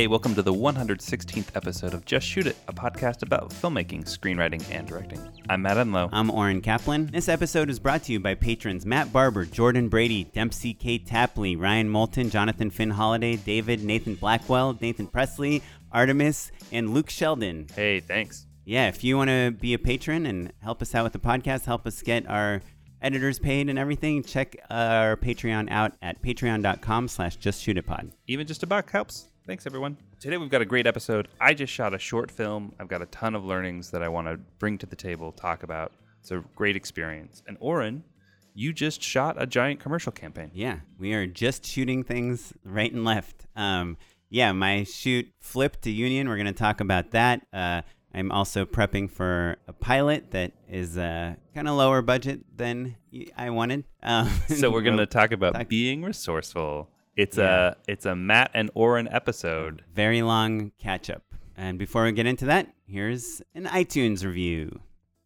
Hey, welcome to the 116th episode of Just Shoot It, a podcast about filmmaking, screenwriting, and directing. I'm Matt Enlow. I'm Oren Kaplan. This episode is brought to you by patrons Matt Barber, Jordan Brady, Dempsey K. Tapley, Ryan Moulton, Jonathan Finn Holiday, David, Nathan Blackwell, Nathan Presley, Artemis, and Luke Sheldon. Hey, thanks. Yeah, if you want to be a patron and help us out with the podcast, help us get our editors paid and everything, check our Patreon out at patreon.com slash justshootitpod. Even just a buck helps. Thanks, everyone. Today we've got a great episode. I just shot a short film. I've got a ton of learnings that I want to bring to the table, talk about. It's a great experience. And Oren, you just shot a giant commercial campaign. Yeah, we are just shooting things right and left. Um, yeah, my shoot flipped to Union. We're going to talk about that. Uh, I'm also prepping for a pilot that is uh, kind of lower budget than I wanted. Um, So we're going to talk about talk- being resourceful. It's Yeah. a it's a Matt and Oren episode. very long catch up. And before we get into that, here's an iTunes review.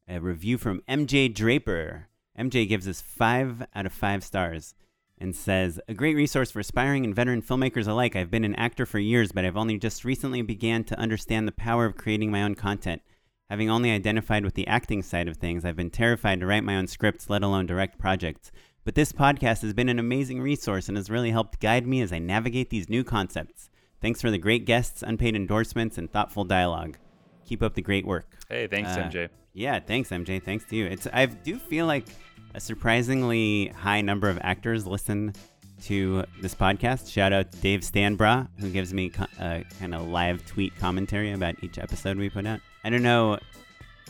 A review from MJ Draper. MJ gives us five out of five stars and says, A great resource for aspiring and veteran filmmakers alike. I've been an actor for years, but I've only just recently began to understand the power of creating my own content. Having only identified with the acting side of things, I've been terrified to write my own scripts, let alone direct projects. But this podcast has been an amazing resource and has really helped guide me as I navigate these new concepts. Thanks for the great guests, unpaid endorsements, and thoughtful dialogue. Keep up the great work. Hey, thanks, Uh, MJ. Yeah, thanks, MJ. Thanks to you. It's I do feel like a surprisingly high number of actors listen to this podcast. Shout out to Dave Stanbra, who gives me co- uh, kind of live tweet commentary about each episode we put out. I don't know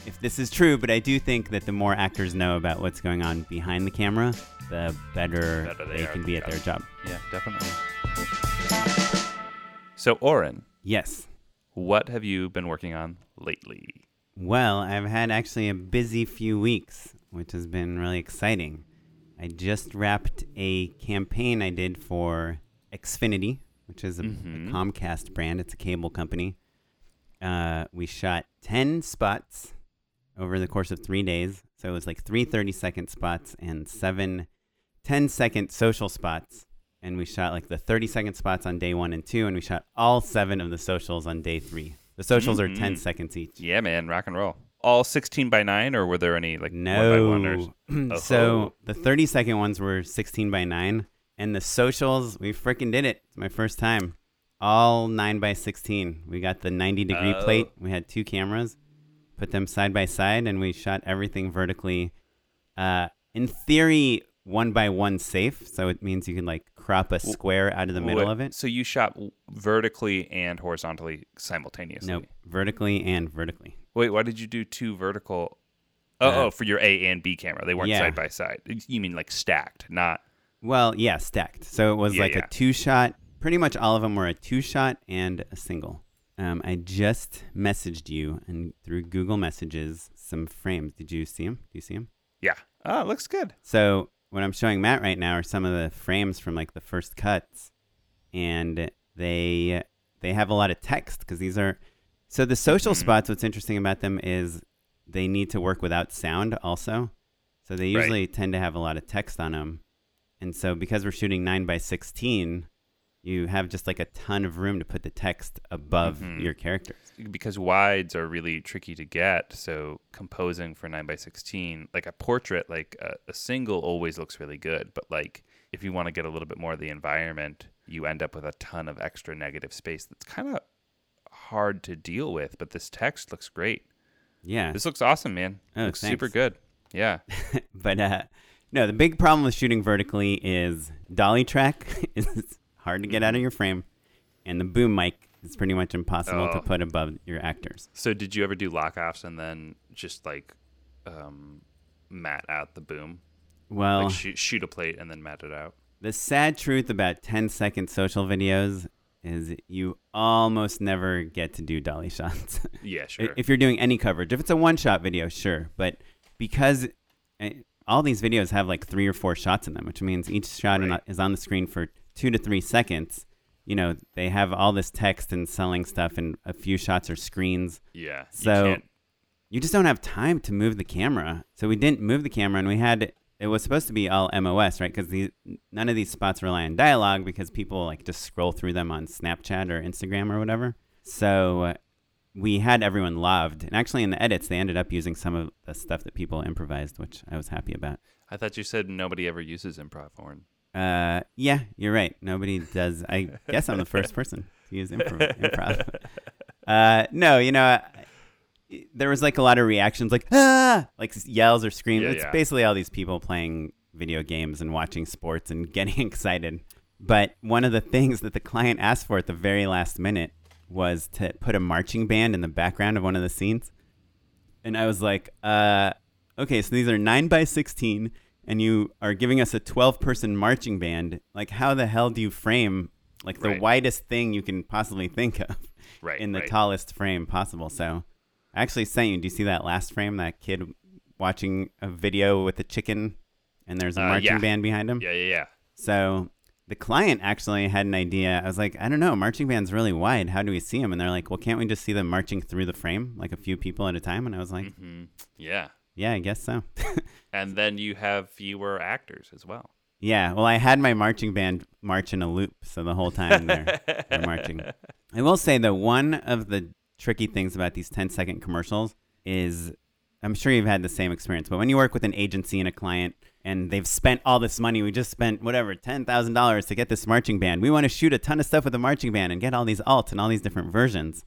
if this is true, but I do think that the more actors know about what's going on behind the camera, the better, Better they they, can be the at their job. job. Yeah, definitely. So, Oren, Yes. what have you been working on lately? Well, I've had actually a busy few weeks, which has been really exciting. I just wrapped a campaign I did for Xfinity, which is a, a Mhm. Comcast brand. It's a cable company. Uh, we shot 10 spots over the course of three days. So it was like three 30 second spots and seven 10 second social spots. And we shot like the 30 second spots on day one and two, and we shot all seven of the socials on day three. The socials are 10 Mhm. seconds each. Yeah, man, rock and roll. All 16 by 9, or were there any like one by No. oneers? Oh. so the 30 second ones were 16 by 9. And the socials, we freaking did it. It's my first time. All 9 by 16. We got the 90 degree Oh. plate. We had two cameras, put them side by side, and we shot everything vertically. Uh, in theory, one by one safe. So it means you can like crop a square out of the middle of it. So you shot vertically and horizontally simultaneously. Nope. Vertically and vertically. Wait, why did you do two vertical? Oh, Uh, oh, for your A and B camera, they weren't yeah. side by side. You mean like stacked, not? Well, yeah, stacked. So it was Yeah, like yeah. a two shot. Pretty much all of them were a two shot and a single. Um, I just messaged you and through Google Messages some frames. Did you see them? Do you see them? Yeah. Oh, it looks good. So what I'm showing Matt right now are some of the frames from like the first cuts, and they they have a lot of text because these are. So the social Mhm. spots. What's interesting about them is they need to work without sound also. So they Right. usually tend to have a lot of text on them, and so because we're shooting nine by sixteen, you have just like a ton of room to put the text above Mhm. your characters. because wides are really tricky to get. So composing for nine by sixteen, like a portrait, like a, a single, always looks really good. But like if you want to get a little bit more of the environment, you end up with a ton of extra negative space. That's kind of hard to deal with. But this text looks great. Yeah, This looks awesome, man. Oh, looks super good. Yeah. but uh, no, the big problem with shooting vertically is dolly track is hard to get out of your frame, and the boom mic is pretty much impossible to Oh. put above your actors. So did you ever do lock offs and then just like um, matte out the boom? Well, like shoot, shoot a plate and then matte it out. the sad truth about 10 second social videos is you almost never get to do dolly shots. Yeah, sure. If you're doing any coverage, if it's a one shot video, sure. But because uh, all these videos have like three or four shots in them, which means each shot Right. is on the screen for two to three seconds. You know, they have all this text and selling stuff, and a few shots are screens. yeah. So can't- you just don't have time to move the camera. So we didn't move the camera, and we had it was supposed to be all MOS, right? Because none of these spots rely on dialogue because people like just scroll through them on Snapchat or Instagram or whatever. So we had everyone loved, and actually in the edits they ended up using some of the stuff that people improvised, which I was happy about. I thought you said nobody ever uses improv Oren. Uh, yeah, you're right. Nobody does. I guess I'm the first person to use improv. improv. Uh, no, you know, there was like a lot of reactions, like ah, like yells or screams. Yeah, it's yeah. basically all these people playing video games and watching sports and getting excited. But one of the things that the client asked for at the very last minute was to put a marching band in the background of one of the scenes. And I was like, uh, okay, so these are 9 by 16 and you are giving us a 12 person marching band. Like, how the hell do you frame like the Right. widest thing you can possibly think of Right. in the right. tallest frame possible? So I actually sent you. Do you see that last frame? That kid watching a video with a chicken and there's a Uh, marching yeah. band behind him? Yeah, yeah, yeah. So the client actually had an idea. I was like, I don't know, marching band's really wide. How do we see them? And they're like, well, can't we just see them marching through the frame, like a few people at a time? And I was like, hmm Yeah. Yeah, I guess so. And then you have fewer actors as well. yeah. Well, I had my marching band march in a loop, so the whole time they're, they're marching. I will say that one of the tricky things about these 10 second commercials is I'm sure you've had the same experience, but when you work with an agency and a client and they've spent all this money, we just spent whatever, $10,000 to get this marching band. We want to shoot a ton of stuff with a marching band and get all these alts and all these different versions.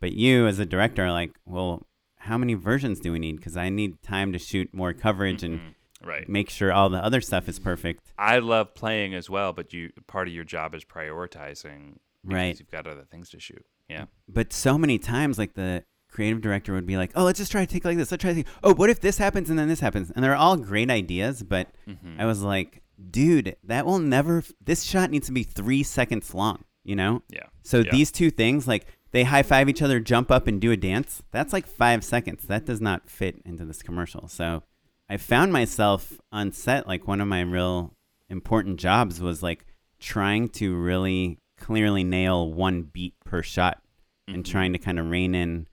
But you, as a director, are like, well, how many versions do we need? Because I need time to shoot more coverage and Mhm. Right. make sure all the other stuff is perfect. I love playing as well, but you part of your job is prioritizing because Right. you've got other things to shoot. Yeah. but so many times like the creative director would be like oh let's just try to take like this let's try to think oh what if this happens and then this happens and they're all great ideas but Mhm. i was like dude that will never this shot needs to be three seconds long you know Yeah. so Yeah. these two things like they high five each other jump up and do a dance that's like five seconds that does not fit into this commercial so i found myself on set like one of my real important jobs was like trying to really clearly nail one beat per shot and Mhm. trying to kind of rein in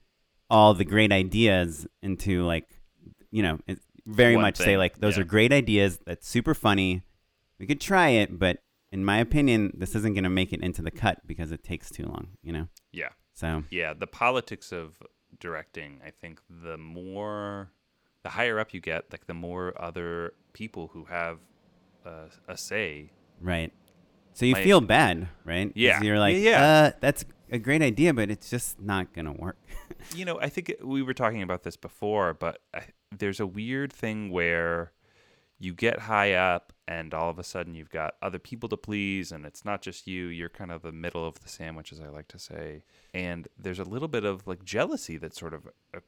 all the great ideas into like you know very One much say like those yeah. are great ideas that's super funny we could try it but in my opinion this isn't going to make it into the cut because it takes too long you know Yeah. So Yeah, the politics of directing, I think the more the higher up you get, like the more other people who have uh, a say. right so you feel bad right? Yeah. you're like Yeah, yeah. uh that's a great idea but it's just not going to work You know, I think we were talking about this before, but I, there's a weird thing where you get high up and all of a sudden you've got other people to please and it's not just you you're kind of the middle of the sandwich as i like to say. And there's a little bit of like jealousy that sort of uh,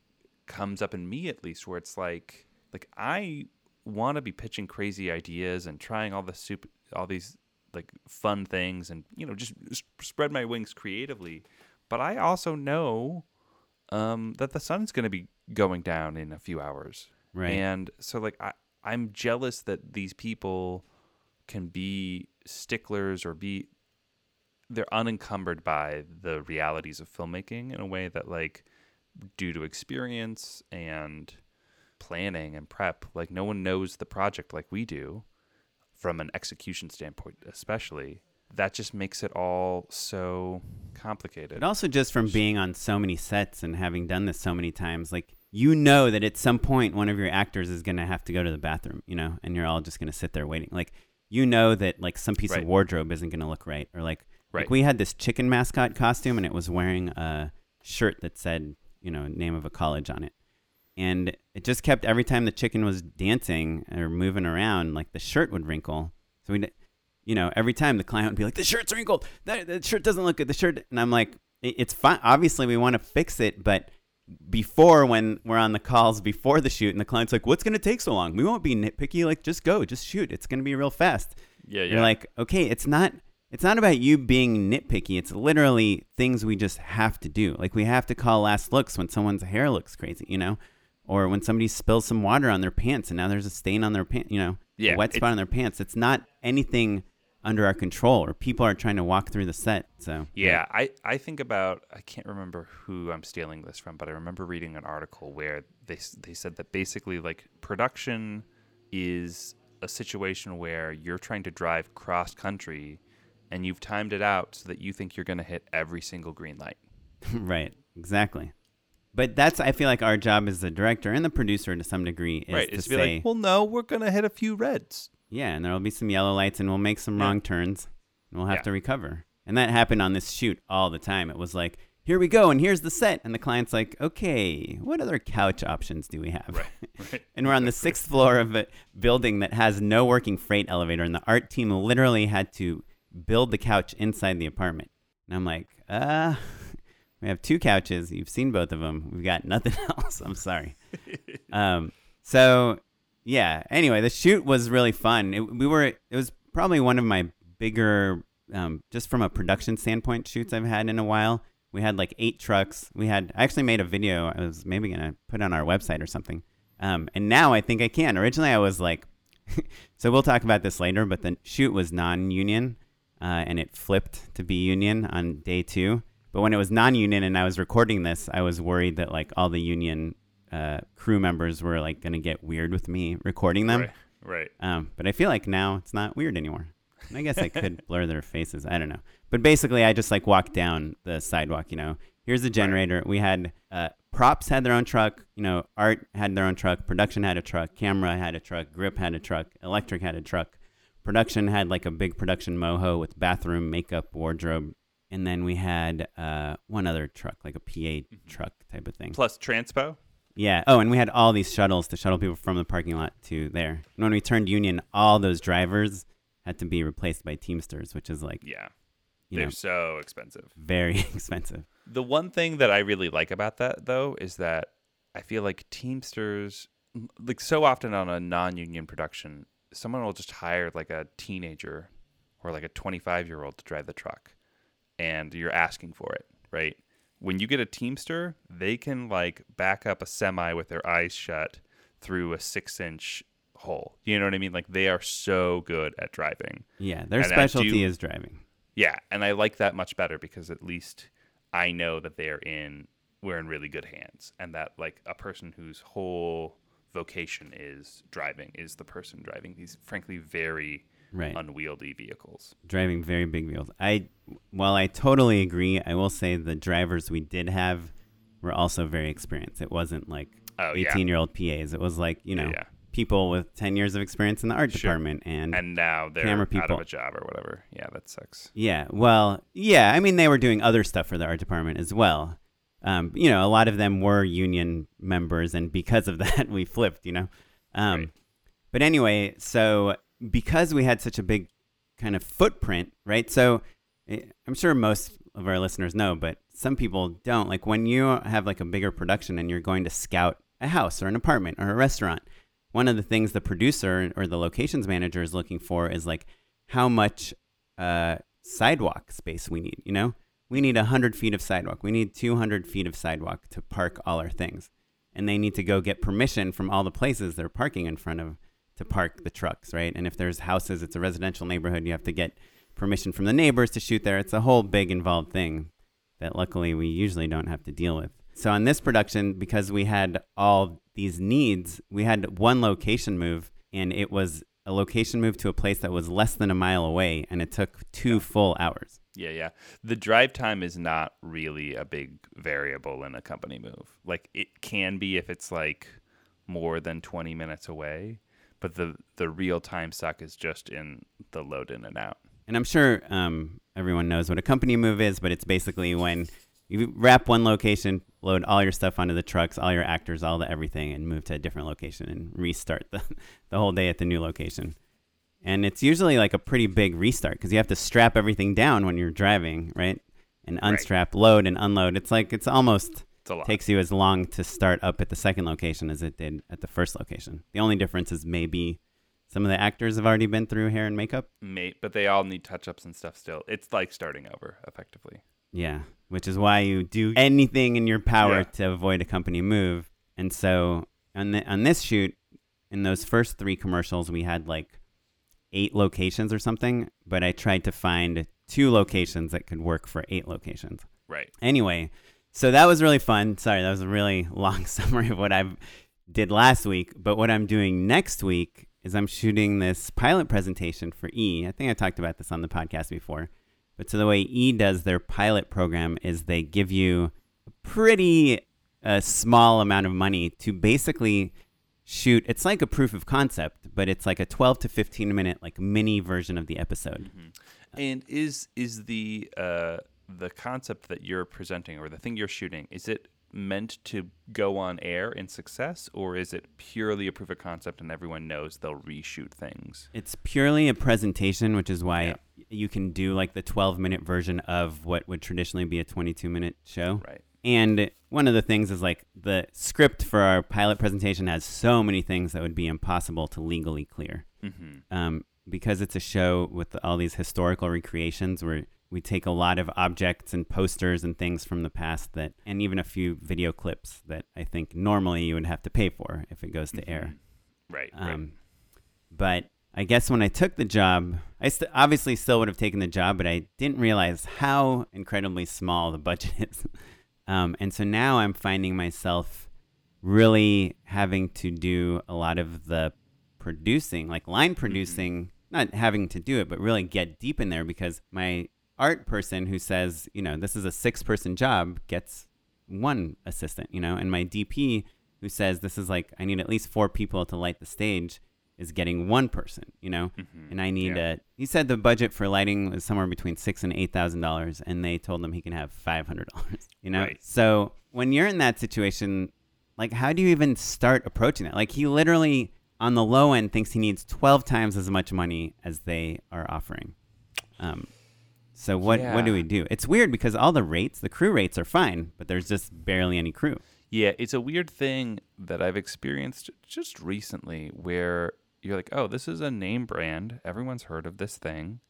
comes up in me at least where it's like like i want to be pitching crazy ideas and trying all the soup all these like fun things and you know just spread my wings creatively. But i also know um, that the sun's going to be going down in a few hours. Right. And so like I, I'm jealous that these people can be sticklers or be they're unencumbered by the realities of filmmaking in a way that like due to experience and planning and prep like no one knows the project like we do from an execution standpoint especially. That just makes it all so complicated. But also just from being on so many sets and having done this so many times, like you know that at some point one of your actors is gonna have to go to the bathroom, you know, and you're all just gonna sit there waiting. Like you know that like some piece Right. of wardrobe isn't gonna look right, or like Right. like we had this chicken mascot costume and it was wearing a shirt that said you know name of a college on it, and it just kept every time the chicken was dancing or moving around, like the shirt would wrinkle. So we. you know, every time the client would be like, "The shirt's wrinkled. That, the shirt doesn't look good. The shirt," and I'm like, "It- "It's fine. Obviously, we want to fix it, but before when we're on the calls before the shoot, and the client's like, "What's going to take so long? We won't be nitpicky. Like, just go, just shoot. It's going to be real fast." yeah yeah You're like, "Okay, it's not." It's not about you being nitpicky. It's literally things we just have to do. Like we have to call last looks when someone's hair looks crazy, you know, or when somebody spills some water on their pants and now there's a stain on their pants, you know, Yeah, a wet spot on their pants. It's not anything under our control, or people are trying to walk through the set. So Yeah, I, I think about I can't remember who I'm stealing this from, but I remember reading an article where they they said that basically like production is a situation where you're trying to drive cross country and you've timed it out so that you think you're going to hit every single green light. right, exactly. But that's I feel like our job as the director and the producer to some degree is right, to say, like, well, no, we're going to hit a few reds. Yeah, and there'll be some yellow lights, and we'll make some Yeah. wrong turns, and we'll have Yeah. to recover. And that happened on this shoot all the time. It was like, here we go, and here's the set, and the client's like, okay, what other couch options do we have? Right, right. and we're on the sixth floor of a building that has no working freight elevator, and the art team literally had to build the couch inside the apartment. And I'm like, uh, we have two couches. You've seen both of them. We've got nothing else. I'm sorry. um, so yeah. Anyway, the shoot was really fun. It, we were. It was probably one of my bigger, um, just from a production standpoint, shoots I've had in a while. We had like eight trucks. We had. I actually made a video. I was maybe gonna put on our website or something. Um, and now I think I can. Originally, I was like, so we'll talk about this later. But the shoot was non-union, uh, and it flipped to be union on day two. But when it was non-union and I was recording this, I was worried that like all the union uh, crew members were like gonna get weird with me recording them. Right, right. Um, but I feel like now it's not weird anymore. I guess I could blur their faces. I don't know. But basically, I just like walked down the sidewalk. You know, here's the generator. We had uh, props had their own truck. You know, art had their own truck. Production had a truck. Camera had a truck. Grip had a truck. Electric had a truck. Production had like a big production moho with bathroom, makeup, wardrobe, and then we had uh, one other truck, like a PA truck type of thing. Plus transpo. Yeah. Oh, and we had all these shuttles to shuttle people from the parking lot to there. And when we turned union, all those drivers had to be replaced by Teamsters, which is like, Yeah, you they're know, so expensive. very expensive. The one thing that I really like about that though is that I feel like Teamsters like so often on a non-union production, someone will just hire like a teenager or like a 25-year-old to drive the truck and you're asking for it, right? When you get a Teamster, they can like back up a semi with their eyes shut through a 6-inch hole. You know what I mean? Like they are so good at driving. Yeah. Their And specialty do- is driving. Yeah, and I like that much better because at least I know that they're in we're in really good hands and that like a person whose whole vocation is driving is the person driving these frankly very Right. unwieldy vehicles. driving very big wheels. I, while I totally agree, I will say the drivers we did have were also very experienced. It wasn't like Oh, yeah. 18 year old PAs. It was like, you know, Yeah. people with 10 years of experience in the art Sure. department and And now they're Camera out people. of a job or whatever. Yeah, that sucks. Yeah, well, yeah. I mean, they were doing other stuff for the art department as well. Um, you know, a lot of them were union members, and because of that, we flipped. You know, um, Right. but anyway, so because we had such a big kind of footprint, right? So eh, I'm sure most of our listeners know, but some people don't. Like when you have like a bigger production and you're going to scout a house or an apartment or a restaurant, one of the things the producer or the locations manager is looking for is like how much uh, sidewalk space we need. You know, we need 100 feet of sidewalk. We need 200 feet of sidewalk to park all our things. And they need to go get permission from all the places they're parking in front of to park the trucks, right? And if there's houses, it's a residential neighborhood, you have to get permission from the neighbors to shoot there. It's a whole big involved thing that luckily we usually don't have to deal with. So on this production, because we had all these needs, we had one location move, and it was a location move to a place that was less than a mile away, and it took two full hours. Yeah, yeah. The drive time is not really a big variable in a company move. Like it can be if it's like more than 20 minutes away, but the the real time suck is just in the load in and out. And I'm sure um, everyone knows what a company move is, but it's basically when you wrap one location, load all your stuff onto the trucks, all your actors, all the everything, and move to a different location and restart the, the whole day at the new location. And it's usually like a pretty big restart because you have to strap everything down when you're driving, right? And Right. unstrap, load, and unload. It's like it's almost It's a lot. takes you as long to start up at the second location as it did at the first location. The only difference is maybe some of the actors have already been through hair and makeup. Mate, but they all need touch ups and stuff still. It's like starting over effectively. Yeah, which is why you do anything in your power Yeah. to avoid a company move. And so on the, on this shoot, in those first three commercials, we had like eight locations or something, but I tried to find two locations that could work for eight locations. Right. Anyway, so that was really fun. Sorry, that was a really long summary of what I did last week. But what I'm doing next week is I'm shooting this pilot presentation for E. I think I talked about this on the podcast before. But so the way E does their pilot program is they give you a pretty uh, small amount of money to basically shoot. It's like a proof of concept, but it's like a 12 to 15 minute like mini version of the episode. And is is the uh, the concept that you're presenting or the thing you're shooting is it meant to go on air in success or is it purely a proof of concept and everyone knows they'll reshoot things? It's purely a presentation, which is why Yeah. you can do like the 12 minute version of what would traditionally be a 22 minute show. Right. And one of the things is like the script for our pilot presentation has so many things that would be impossible to legally clear. Mm-hmm. Um, because it's a show with all these historical recreations where we take a lot of objects and posters and things from the past that, and even a few video clips that I think normally you would have to pay for if it goes to air. Right. right. Um, but I guess when I took the job, I st- obviously still would have taken the job, but I didn't realize how incredibly small the budget is. um, and so now I'm finding myself really having to do a lot of the producing, like line producing, not having to do it, but really get deep in there because my art person who says, you know, this is a six person job gets one assistant, you know, and my DP who says this is like I need at least four people to light the stage is getting one person, you know, Mhm. and I need Yeah. a. He said the budget for lighting was somewhere between six and eight thousand dollars, and they told him he can have five hundred dollars, you know. Right. So when you're in that situation, like how do you even start approaching that? Like he literally on the low end thinks he needs twelve times as much money as they are offering. Um, so what what do we do? It's weird because all the rates, the crew rates are fine, but there's just barely any crew. Yeah, it's a weird thing that I've experienced just recently where you're like, oh, this is a name brand. Everyone's heard of this thing.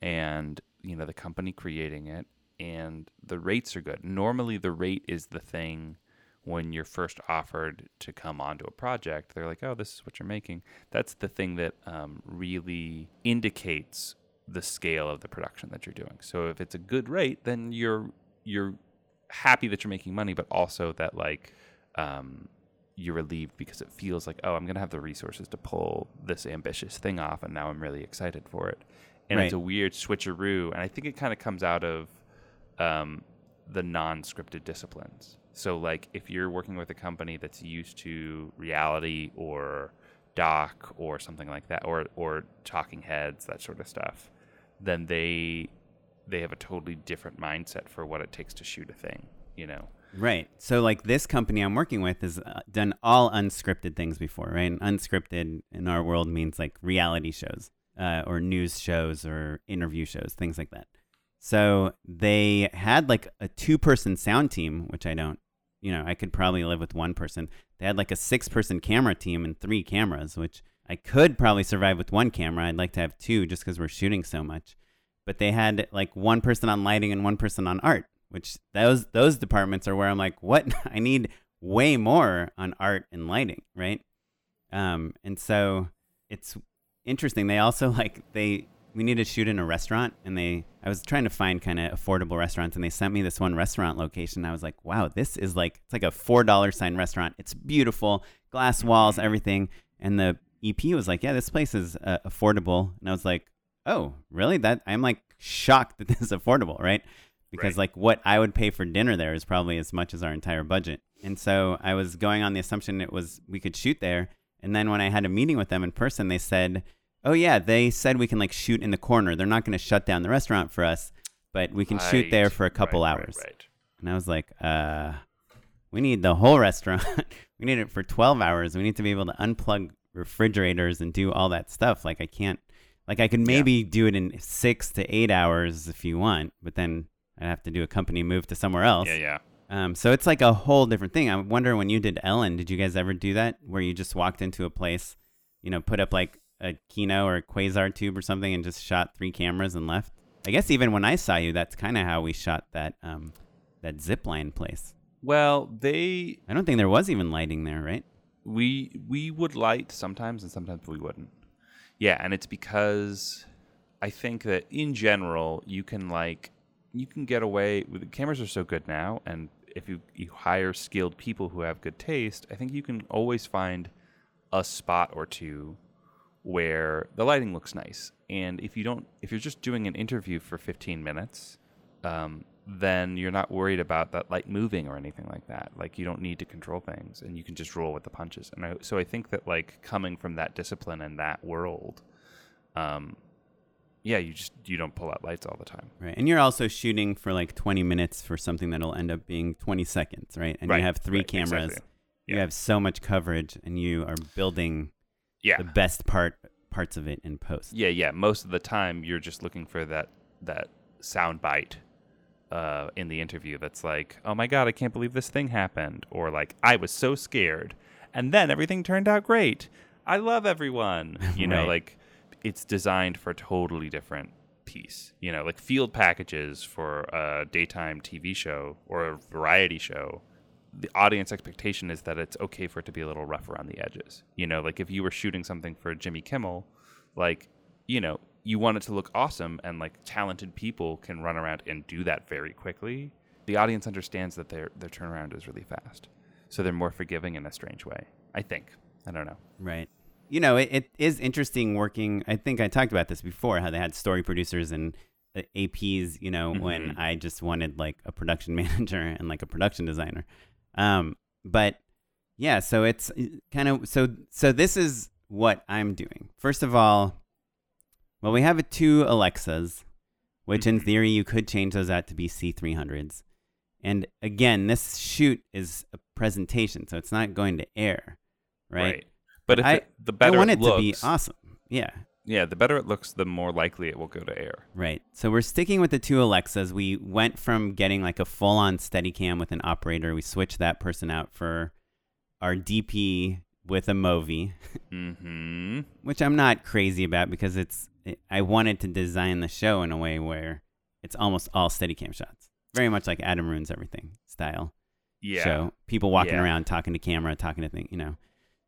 And, you know, the company creating it and the rates are good. Normally, the rate is the thing when you're first offered to come onto a project. They're like, oh, this is what you're making. That's the thing that um, really indicates the scale of the production that you're doing. So if it's a good rate, then you're you're happy that you're making money, but also that like um, you're relieved because it feels like oh, I'm gonna have the resources to pull this ambitious thing off, and now I'm really excited for it. And it's a weird switcheroo, and I think it kind of comes out of um, the non-scripted disciplines. So like if you're working with a company that's used to reality or doc or something like that, or or talking heads, that sort of stuff, then they they have a totally different mindset for what it takes to shoot a thing. You know. Right. So like this company I'm working with has uh, done all unscripted things before, right? And unscripted in our world means like reality shows, uh, or news shows, or interview shows, things like that. So they had like a two-person sound team, which I don't, you know, I could probably live with one person. They had like a six-person camera team and three cameras, which I could probably survive with one camera. I'd like to have two just because we're shooting so much. But they had like one person on lighting and one person on art which those those departments are where I'm like, what? I need way more on art and lighting, right? Um, and so it's interesting. They also like they we need to shoot in a restaurant, and they I was trying to find kind of affordable restaurants, and they sent me this one restaurant location. I was like, wow, this is like it's like a four dollar sign restaurant. It's beautiful, glass walls, everything. And the EP was like, yeah, this place is uh, affordable, and I was like, oh, really? That I'm like shocked that this is affordable, right? because Right. like what I would pay for dinner there is probably as much as our entire budget. And so I was going on the assumption it was we could shoot there. And then when I had a meeting with them in person, they said, "Oh yeah, they said we can like shoot in the corner. They're not going to shut down the restaurant for us, but we can shoot there for a couple right, right, hours." Right. And I was like, "Uh, we need the whole restaurant. we need it for 12 hours. We need to be able to unplug refrigerators and do all that stuff. Like I can't like I could maybe do it in 6 to 8 hours if you want, but then I'd have to do a company move to somewhere else. Yeah, yeah. Um, so it's like a whole different thing. I wonder when you did Ellen, did you guys ever do that where you just walked into a place, you know, put up like a Kino or a Quasar tube or something and just shot three cameras and left? I guess even when I saw you, that's kind of how we shot that um, that zip line place. Well, they I don't think there was even lighting there, right? We we would light sometimes and sometimes we wouldn't. Yeah, and it's because I think that in general you can like you can get away with the cameras are so good now and if you, you hire skilled people who have good taste, I think you can always find a spot or two where the lighting looks nice. And if you don't, if you're just doing an interview for 15 minutes, um, then you're not worried about that light moving or anything like that. Like you don't need to control things, and you can just roll with the punches. And I, so I think that like coming from that discipline and that world, um, yeah, you just you don't pull out lights all the time. Right. And you're also shooting for like 20 minutes for something that'll end up being 20 seconds, right? And Right, you have three right, cameras. exactly. You have so much coverage and you are building Yeah, the best part parts of it in post. yeah, yeah. Most of the time, you're just looking for that that sound bite uh, in the interview. That's like, oh my god, I can't believe this thing happened, or like, I was so scared, and then everything turned out great. I love everyone. You know, Right. like it's designed for a totally different piece. You know, like field packages for a daytime TV show or a variety show. The audience expectation is that it's okay for it to be a little rough around the edges. You know, like if you were shooting something for Jimmy Kimmel, like, you know, you want it to look awesome and like talented people can run around and do that very quickly. The audience understands that their their turnaround is really fast. So they're more forgiving in a strange way. I think. I don't know. Right. You know, it, it is interesting working. I think I talked about this before how they had story producers and uh, APs, you know, when Mhm. I just wanted like a production manager and like a production designer. Um, but yeah, so it's kind of so so this is what I'm doing. First of all, well, we have two Alexas, which in Mhm. theory you could change those out to be C300s. And again, this shoot is a presentation, so it's not going to air, right? But if I- it, the better I want it, looks, to be awesome. Yeah, yeah, the better it looks, the more likely it will go to air. right. So we're sticking with the two Alexas. We went from getting like a full on Steadicam with an operator. We switched that person out for our DP with a Movi, Mm-hmm. which I'm not crazy about because it's I wanted to design the show in a way where it's almost all Steadicam shots, very much like Adam Ruins Everything style Yeah. So People walking Yeah. around talking to camera, talking to things, you know.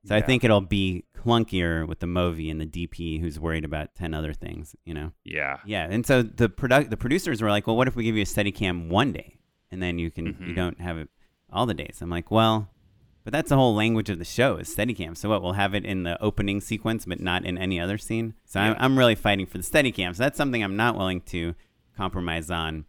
So I think it'll be clunkier with the Movi and the DP who's worried about 10 other things, you know? Yeah. Yeah. And so the product, the producers were like, well, what if we give you a Steadicam one day and then you can, you Mhm. don't have it all the days? I'm like, well, but that's the whole language of the show is Steadicam. So what? We'll have it in the opening sequence, but not in any other scene. So I'm, I'm really fighting for the Steadicam. So that's something I'm not willing to compromise on.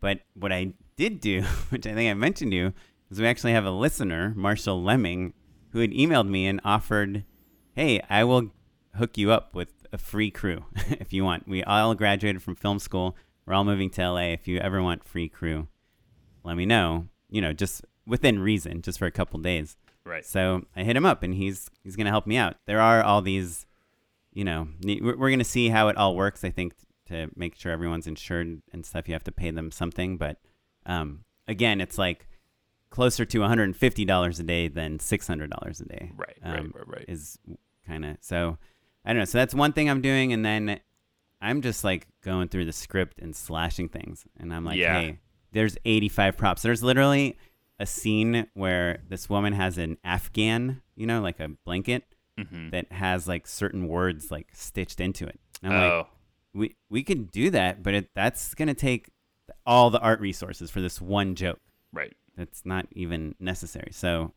But what I did do, which I think I mentioned to you, is we actually have a listener, Marshall Lemming, who had emailed me and offered, "Hey, I will hook you up with a free crew if you want. We all graduated from film school. We're all moving to LA. If you ever want free crew, let me know. You know, just within reason, just for a couple days." Right. So I hit him up, and he's he's gonna help me out. There are all these, you know, we're, gonna see how it all works. I think to make sure everyone's insured and stuff, you have to pay them something. But um, again, it's like closer to 150 dollars a day than 600 dollars a day. Right. um, right. Right. Right. Is kind of so. I don't know. So that's one thing I'm doing, and then I'm just like going through the script and slashing things, and I'm like, Yeah. hey, there's 85 props. There's literally a scene where this woman has an Afghan, you know, like a blanket mm-hmm. that has like certain words like stitched into it. And I'm Oh. like, we we could do that, but it, that's gonna take all the art resources for this one joke. right. That's not even necessary. So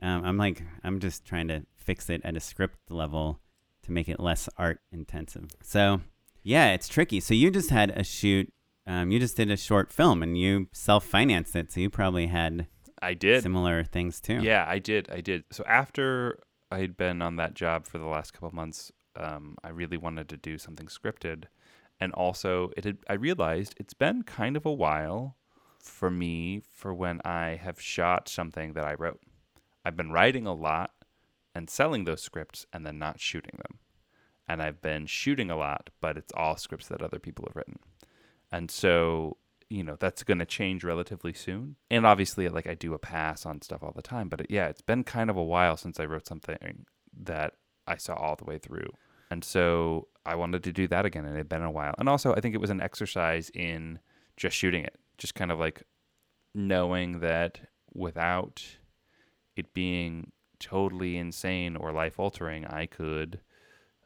um, I'm like, I'm just trying to fix it at a script level to make it less art intensive. So yeah, it's tricky. So you just had a shoot. Um, you just did a short film and you self financed it. So you probably had I did. similar things too. Yeah, I did. I did. So after I had been on that job for the last couple months, um, I really wanted to do something scripted, and also it had. I realized it's been kind of a while for me for when I have shot something that I wrote. I've been writing a lot and selling those scripts and then not shooting them. And I've been shooting a lot, but it's all scripts that other people have written. And so, you know, that's going to change relatively soon. And obviously, like, I do a pass on stuff all the time. But it, yeah, it's been kind of a while since I wrote something that I saw all the way through. And so I wanted to do that again. And it had been a while. And also, I think it was an exercise in just shooting it, just kind of like knowing that without it being totally insane or life altering, I could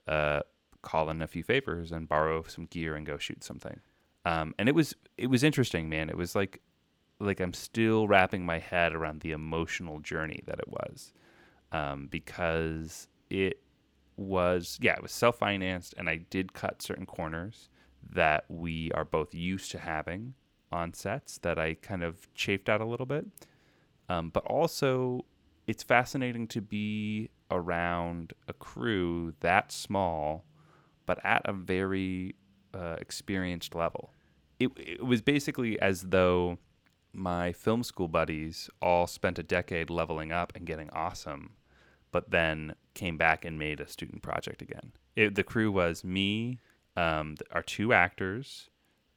uh, call in a few favors and borrow some gear and go shoot something. Um, and it was it was interesting, man. It was like like I'm still wrapping my head around the emotional journey that it was, um, because it was yeah, it was self financed, and I did cut certain corners that we are both used to having on sets that I kind of chafed at a little bit. Um, but also, it's fascinating to be around a crew that small, but at a very uh, experienced level. It, it was basically as though my film school buddies all spent a decade leveling up and getting awesome, but then came back and made a student project again. It, the crew was me, um, our two actors,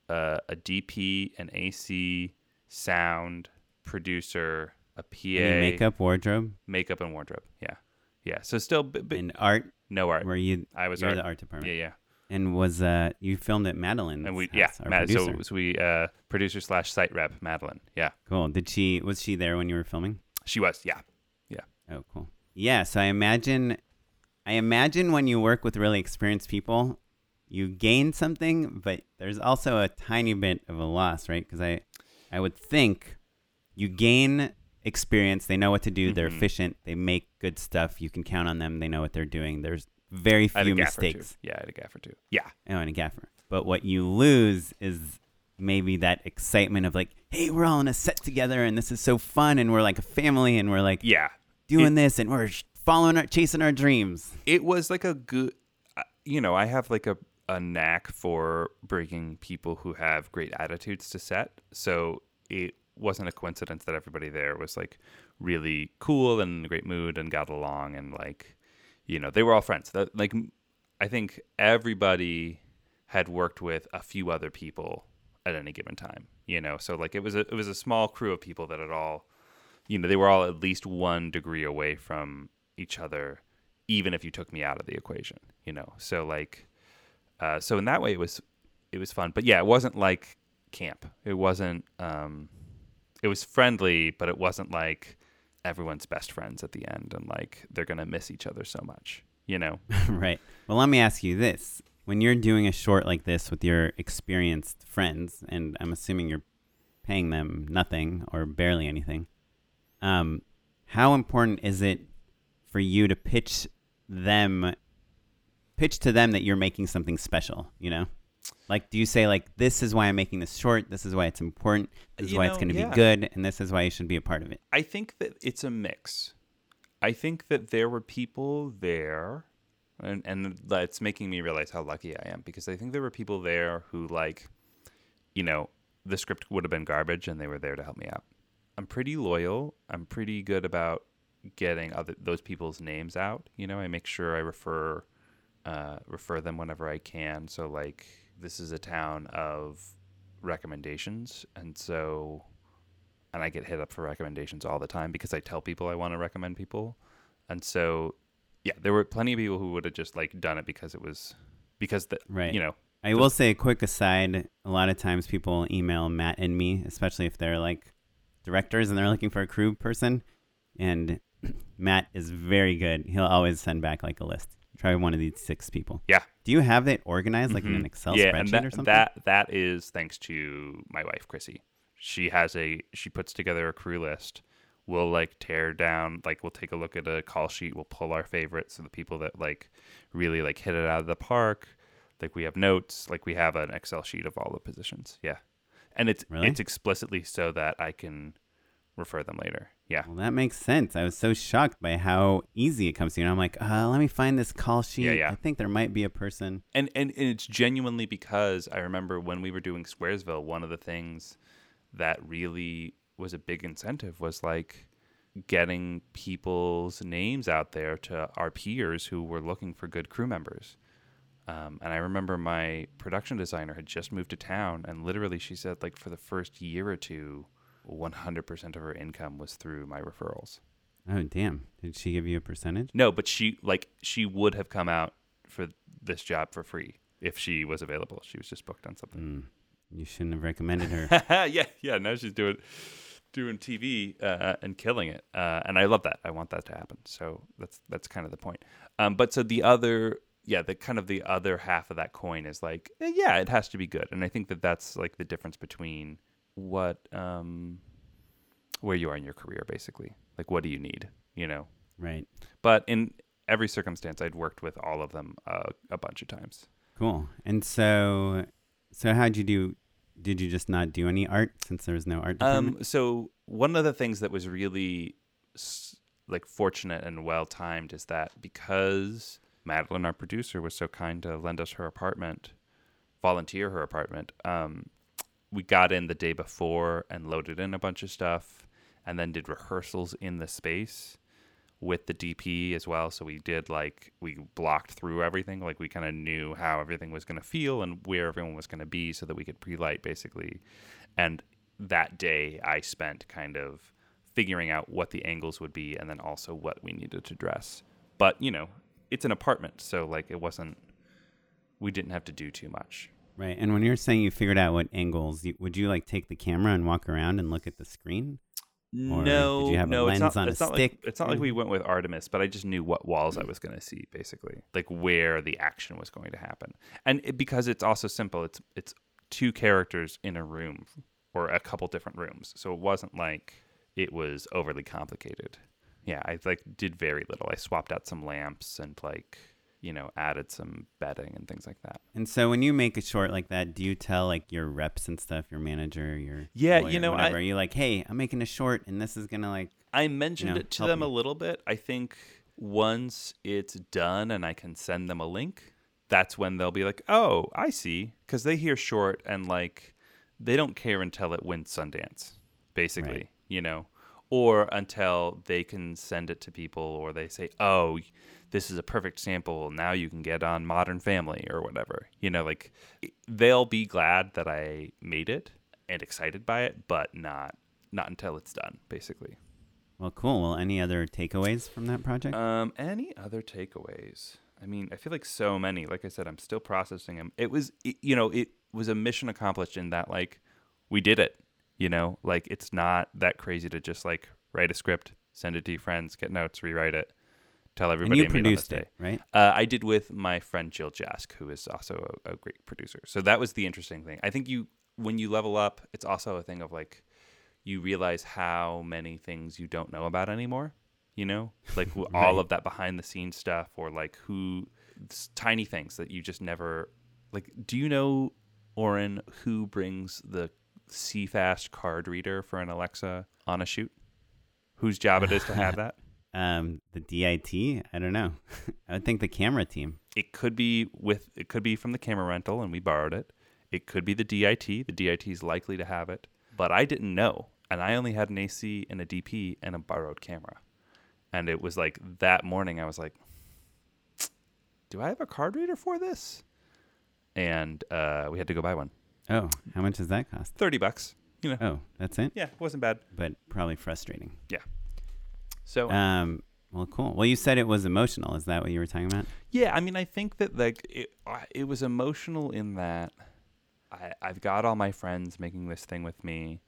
uh, a DP, an AC, sound, producer, a PA, Any makeup, wardrobe, makeup and wardrobe. Yeah, yeah. So still, b- b- and art. no art. Were you? I was art. the art department. Yeah, yeah. And was uh you filmed at Madeline? And we, yeah, our Matt, so, so we uh, producer slash site rep Madeline. Yeah, cool. Did she? Was she there when you were filming? she was. Yeah, yeah. Oh, cool. Yeah, so I imagine I imagine when you work with really experienced people, you gain something, but there's also a tiny bit of a loss, right? Because I I would think you gain experience, they know what to do, they're Mhm. efficient, they make good stuff, you can count on them, they know what they're doing. There's very few mistakes. Yeah, I had a gaffer too. Yeah, Oh, and a gaffer. But what you lose is maybe that excitement of like, hey, we're all in a set together and this is so fun and we're like a family and we're like yeah. doing this and we're following our chasing our dreams. It was like a good. uh, You know, I have like a a knack for bringing people who have great attitudes to set. So it wasn't a coincidence that everybody there was like really cool and in a great mood and got along and like, you know, they were all friends. That like, I think everybody had worked with a few other people at any given time. You know, so like it was a it was a small crew of people that had all, you know, they were all at least one degree away from each other, even if you took me out of the equation. You know, so like, uh, so in that way it was it was fun. But yeah, it wasn't like camp. It wasn't. Um, it was friendly, but it wasn't like everyone's best friends at the end and like they're gonna miss each other so much. You know. right. Well, let me ask you this. When you're doing a short like this with your experienced friends, and I'm assuming you're paying them nothing or barely anything, um, how important is it for you to pitch them, pitch to them that you're making something special, you know? Like, do you say, like, this is why I'm making this short, this is why it's important, this is You why it's going to yeah. be good, and this is why you should be a part of it? I think that it's a mix. I think that there were people there, and and that's making me realize how lucky I am because I think there were people there who like, you know, the script would have been garbage and they were there to help me out. I'm pretty loyal. I'm pretty good about getting other those people's names out. You know, I make sure I refer uh, refer them whenever I can. So like, this is a town of recommendations, and so and I get hit up for recommendations all the time because I tell people I want to recommend people. And so, yeah, there were plenty of people who would have just like done it because it was because the Right. you know I will say a quick aside. A lot of times people email Matt and me, especially if they're like directors and they're looking for a crew person. And Matt is very good. He'll always send back like a list. Try one of these six people. yeah Do you have it organized like in an Mhm. Excel yeah spreadsheet and that, or something? that that is thanks to my wife Chrissy. She has a she puts together a crew list. We'll like tear down like we'll take a look at a call sheet. We'll pull our favorites so the people that like really like hit it out of the park. Like we have notes. Like we have an Excel sheet of all the positions. Yeah, and it's Really? it's explicitly so that I can refer them later. Yeah. well, that makes sense. I was so shocked by how easy it comes to you. And I'm like, uh, let me find this call sheet. Yeah, yeah. I think there might be a person. and, and and it's genuinely because I remember when we were doing Squaresville, one of the things that really was a big incentive was like getting people's names out there to our peers who were looking for good crew members. Um, and I remember my production designer had just moved to town, and literally she said, like, for the first year or two, 100% of her income was through my referrals. Oh, damn. Did she give you a percentage? No, but she like she would have come out for this job for free if she was available. She was just booked on something. Mm, you shouldn't have recommended her. yeah, yeah. Now she's doing doing TV uh, and killing it, uh, and I love that. I want that to happen. So that's that's kind of the point. Um, but so the other, yeah, the kind of the other half of that coin is like, eh, yeah, it has to be good, and I think that that's like the difference between what um, where you are in your career, basically. Like, what do you need? You know. right. But in every circumstance, I'd worked with all of them uh, a bunch of times. Cool. And so, so how'd you do? Did you just not do any art since there was no art department? Um, so one of the things that was really like fortunate and well timed is that because Madeline, our producer, was so kind to lend us her apartment, volunteer her apartment. Um, we got in the day before and loaded in a bunch of stuff, and then did rehearsals in the space with the DP as well. So we did like we blocked through everything. Like we kind of knew how everything was going to feel and where everyone was going to be, so that we could pre-light basically. And that day, I spent kind of figuring out what the angles would be, and then also what we needed to dress. But you know, it's an apartment, so like it wasn't. We didn't have to do too much. Right. And when you're saying you figured out what angles, you, would you like take the camera and walk around and look at the screen? Or no, did you have a no, lens it's not. on a it's not stick? like it's not like we went with Artemis, but I just knew what walls I was going to see, basically, like where the action was going to happen, and it, because it's also simple, it's it's two characters in a room or a couple different rooms, so it wasn't like it was overly complicated. Yeah, I like did very little. I swapped out some lamps and like you know added some bedding and things like that. And so when you make a short like that, do you tell like your reps and stuff, your manager, your Yeah, lawyer, you know, whatever? I- Are you like, hey, I'm making a short, and this is gonna like, I mentioned know, it to them a little bit. I think once it's done and I can send them a link, that's when they'll be like, "Oh, I see," because they hear short and like they don't care until it wins Sundance, basically, Right. you know, or until they can send it to people or they say, "Oh, this is a perfect sample. Now you can get on Modern Family or whatever." You know, like they'll be glad that I made it and excited by it, but not not until it's done, basically. well, cool. Well, any other takeaways from that project? Um, any other takeaways? I mean, I feel like so many. Like I said, I'm still processing them. It was, it, you know, it was a mission accomplished in that, like, we did it. You know, like it's not that crazy to just like write a script, send it to your friends, get notes, rewrite it, tell and everybody. you made on produced day. it, right? Uh, I did with my friend Jill Jask, who is also a, a great producer. So that was the interesting thing. I think you, when you level up, it's also a thing of like, you realize how many things you don't know about anymore. You know, like w all Right. of that behind the scenes stuff, or like who, tiny things that you just never like. Do you know, Oren, who brings the CFast card reader for an Alexa on a shoot? Whose job it is to have that? Um, the DIT, I don't know. I would think the camera team. it could be with it could be from the camera rental and we borrowed it. It could be the dit the dit is likely to have it. But i didn't know. And i only had an ac and a dp and a borrowed camera. And it was like that morning i was like do i have a card reader for this? And uh, we had to go buy one. Oh, how much does that cost? 30 bucks you know. Oh, that's it. yeah it wasn't bad. But probably frustrating. So Um, well, cool. Well, you said it was emotional. Is that what you were talking about? Yeah, I mean, I think that like it, it was emotional in that I I've got all my friends making this thing with me,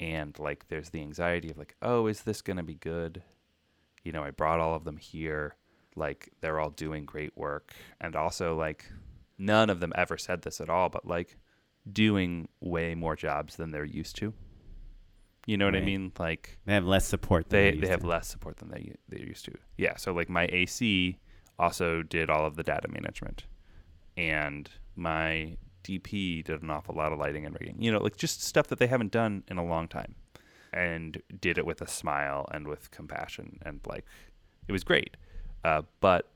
and like there's the anxiety of like, oh, is this gonna be good? You know, I brought all of them here, like they're all doing great work, and also like none of them ever said this at all, but like doing way more jobs than they're used to. You know what I mean? Like They have less support. Than they they, they have to. less support than they they used to. Yeah, so like my AC also did all of the data management, and my DP did an awful lot of lighting and rigging. You know, like just stuff that they haven't done in a long time, and did it with a smile and with compassion and like it was great. Uh, but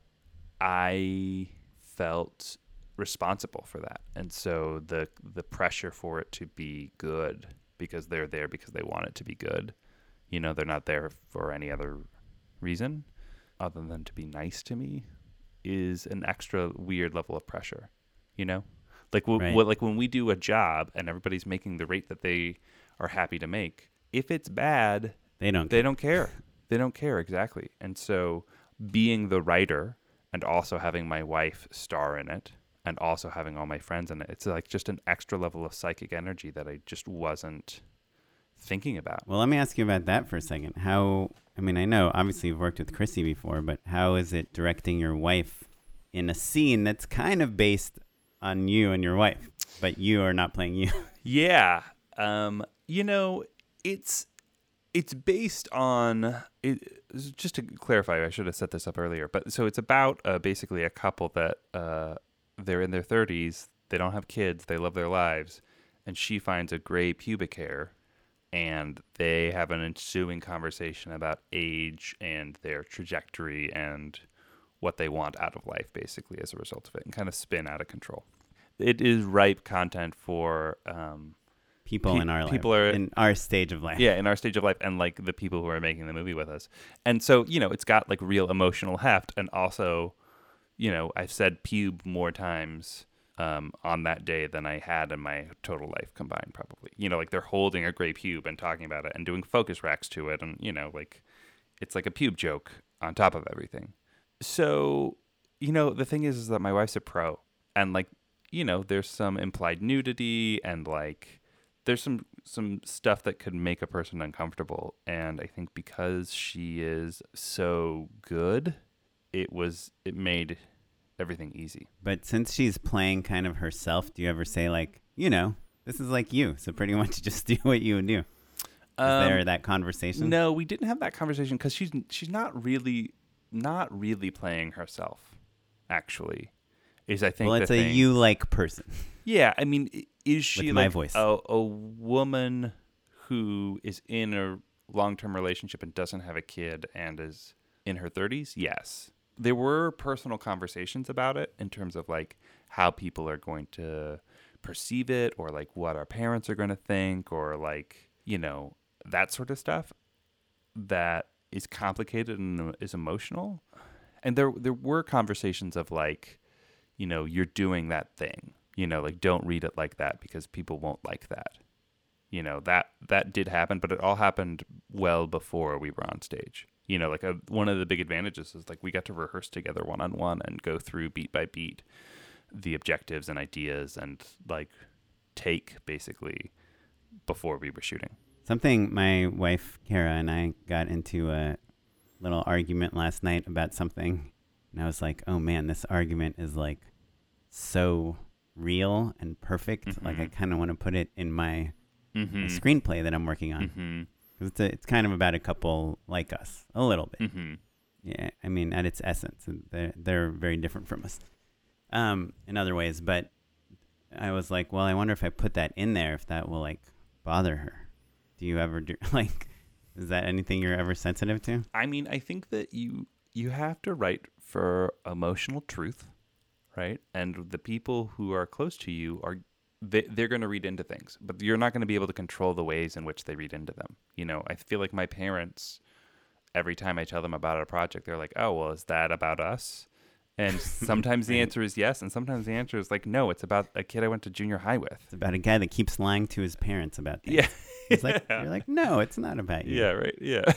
I felt responsible for that, and so the the pressure for it to be good because they're there because they want it to be good. You know, they're not there for any other reason other than to be nice to me is an extra weird level of pressure. You know, like w- Right. w- like when we do a job and everybody's making the rate that they are happy to make. If it's bad, They don't. they don't care. They don't care exactly. And so being the writer and also having my wife star in it and also having all my friends in it, it's like just an extra level of psychic energy that I just wasn't thinking about. Well, let me ask you about that for a second. How? I mean, I know obviously you've worked with Chrissy before, but how is it directing your wife in a scene that's kind of based on you and your wife, but you are not playing you? Yeah. Um, you know, it's it's based on it just to clarify, I should have set this up earlier. But so it's about uh, basically a couple that uh, they're in their 30s, they don't have kids, they love their lives, and she finds a gray pubic hair, and they have an ensuing conversation about age and their trajectory and what they want out of life, basically, as a result of it, and kind of spin out of control. It is ripe content for. Um, People Pe- in our people life, are- in our stage of life. yeah in our stage of life and like the people who are making the movie with us and so you know it's got like real emotional heft and also you know i've said pube more times um, on that day than i had in my total life combined probably. You know like they're holding a gray pube and talking about it and doing focus racks to it and you know like it's like a pube joke on top of everything. So you know the thing is, is that my wife's a pro and like you know there's some implied nudity and like there's some some stuff that could make a person uncomfortable. And i think because she is so good it was it made everything easy But since she's playing kind of herself, do you ever say like, you know, this is like you, so pretty much just do what you would do? Is there Um, that conversation? no we didn't have that conversation because she's she's not really not really playing herself actually is i think Well, it's a thing. you like person. Yeah, I mean, is she With my like voice. A, a woman who is in a long-term relationship and doesn't have a kid and is in her 30s? Yes. There were personal conversations about it in terms of like how people are going to perceive it or like what our parents are going to think or like, you know, that sort of stuff that is complicated and is emotional. And there there were conversations of like, you know, you're doing that thing. You know, like don't read it like that because people won't like that. You know, that that did happen, but it all happened well before we were on stage. You know, like a, one of the big advantages is like we got to rehearse together one on one and go through beat by beat the objectives and ideas and like take basically before we were shooting. Something my wife Kara and I got into a little argument last night about something, and I was like, "Oh man, this argument is like so real and perfect. Like I Mhm. kind of want to put it in my Mm-hmm. screenplay that I'm working on. Mm-hmm. 'Cause It's a, it's kind of about a couple like us, a little bit. Mm-hmm. Yeah, I mean, at its essence, they're, they're very different from us um, in other ways. But I was like, well, I wonder if I put that in there, if that will like bother her. Do you ever do like? Is that anything you're ever sensitive to? I mean, I think that you you have to write for emotional truth, right? And the people who are close to you are they, they're going to read into things, but you're not going to be able to control the ways in which they read into them. You know, I feel like my parents every time I tell them about a project, they're like, "Oh, well, is that about us?" And sometimes the answer is yes, and sometimes the answer is like, "No, it's about a kid I went to junior high with." It's about a guy that keeps lying to his parents about things. Yeah. It's like Yeah. you're like, no, it's not about you. Yeah, right. Yeah.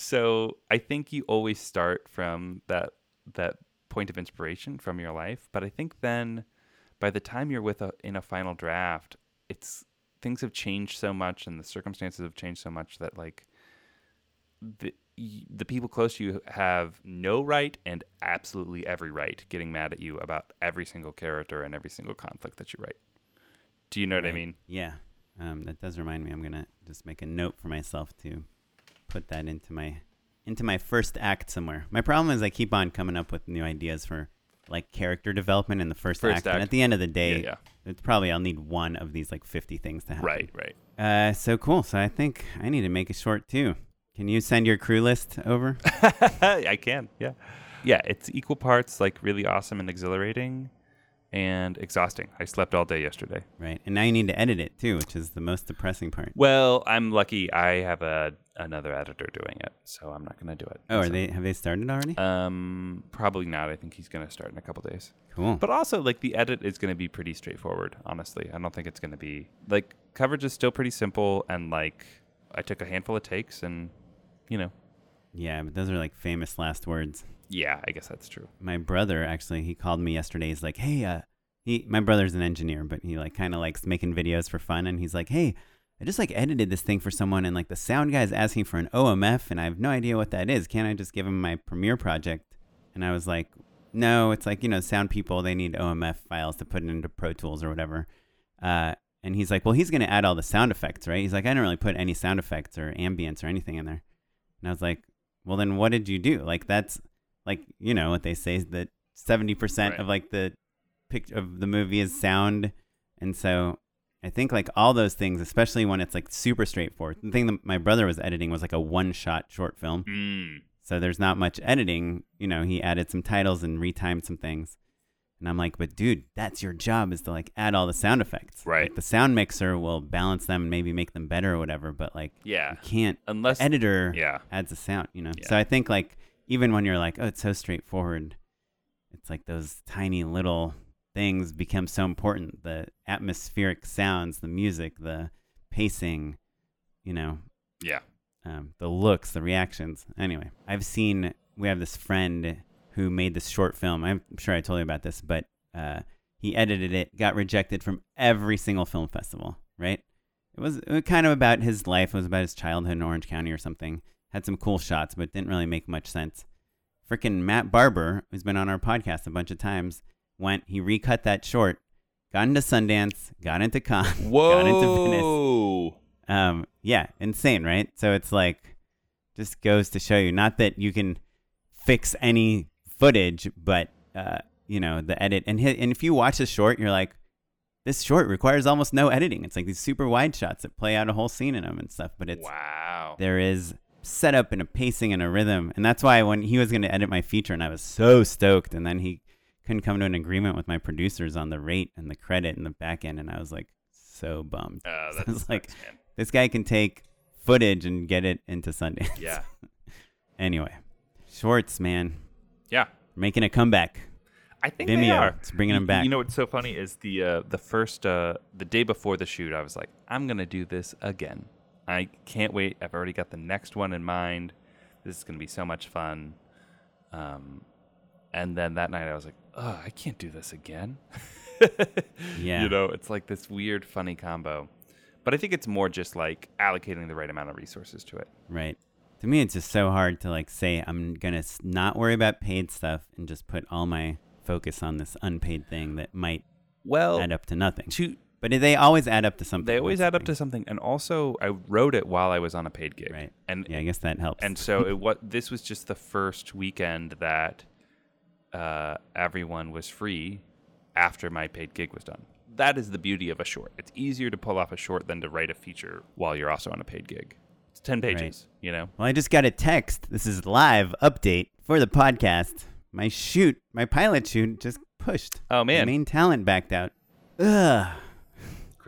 So I think you always start from that that point of inspiration from your life, but I think then by the time you're with a in a final draft, it's things have changed so much and the circumstances have changed so much that like the the people close to you have no right and absolutely every right getting mad at you about every single character and every single conflict that you write. Do you know what I mean? Yeah. Um, that does remind me. I'm gonna just make a note for myself to put that into my into my first act somewhere. My problem is I keep on coming up with new ideas for like character development in the first, First act, and at the end of the day, yeah, it's probably I'll need one of these like 50 things to yeah. happen. Right, right. Uh, so cool. So I think I need to make a short too. Can you send your crew list over? I can, yeah. Yeah, it's equal parts like really awesome and exhilarating and exhausting. I slept all day yesterday. right. And now you need to edit it too, which is the most depressing part. Well, I'm lucky I have a another editor doing it, so I'm not going to do it. Oh, are So, they have they started already? Um, probably not. I think he's going to start in a couple days. cool. But also, like the edit is going to be pretty straightforward. Honestly, I don't think it's going to be like coverage is still pretty simple, and like I took a handful of takes, and you know, yeah, but those are like famous last words. Yeah, I guess that's true. my brother actually he called me yesterday. He's like hey uh he my brother's an engineer but he like kind of likes making videos for fun. And he's like hey i just like edited this thing for someone and like the sound guy's asking for an omf and i have no idea what that is. Can't i just give him my premiere project? And i was like no it's like you know sound people they need omf files to put into pro tools or whatever. Uh and he's like well he's going to add all the sound effects right? He's like i don't really put any sound effects or ambience or anything in there. And i was like well, then what did you do? Like that's like you know what they say is that seventy percent Right. of like the picture of the movie is sound, and so I think like all those things, especially when it's like super straightforward. The thing that my brother was editing was like a one shot short film. Mm. So there's not much editing. You know, he added some titles and retimed some things. And I'm like, but dude, that's your job is to like add all the sound effects. Right. Like, the sound mixer will balance them and maybe make them better or whatever. But like, Yeah. you can't. Unless Editor Yeah. adds the sound, you know. Yeah. So I think like even when you're like, oh, it's so straightforward, it's like those tiny little things become so important. The atmospheric sounds, the music, the pacing, you know, Yeah. um, the looks, the reactions. Anyway, I've seen. We have this friend who made this short film. I'm sure I told you about this, but uh, he edited it, got rejected from every single film festival. Right? It was, it was kind of about his life. It was about his childhood in Orange County or something. Had some cool shots, but didn't really make much sense. Freaking Matt Barber, who's been on our podcast a bunch of times, went. He recut that short, got into Sundance, got into Cannes, got into Venice um yeah insane right so it's like just goes to show you not that you can fix any footage but uh you know the edit and hit, and if you watch the short you're like this short requires almost no editing it's like these super wide shots that play out a whole scene in them and stuff but it's Wow. there is setup and a pacing and a rhythm and that's why when he was going to edit my feature and i was so stoked and then he couldn't come to an agreement with my producers on the rate and the credit and the back end and i was like so bummed Uh, So that's it's like man. this guy can take footage and get it into Sundance. Yeah. anyway, shorts, man, Yeah. making a comeback. I think they are. it's bringing them back. You know what's so funny is the uh, the first uh, the day before the shoot, I was like, I'm gonna do this again. I can't wait. I've already got the next one in mind. This is gonna be so much fun. Um, and then that night, I was like, oh, I can't do this again. Yeah. You know, it's like this weird, funny combo. But I think it's more just like allocating the right amount of resources to it. Right. To me, it's just so hard to like say I'm gonna not worry about paid stuff and just put all my focus on this unpaid thing that might Well, add up to nothing. to But they always add up to something. they always add up to something. And also, I wrote it while I was on a paid gig. right. And Yeah, I guess that helps. and so it what this was just the first weekend that uh, everyone was free after my paid gig was done. That is the beauty of a short. It's easier to pull off a short than to write a feature while you're also on a paid gig. It's ten pages, you know. Well, I just got a text. This is live update for the podcast. My shoot, my pilot shoot, just pushed. Oh The man, main talent backed out. Ugh.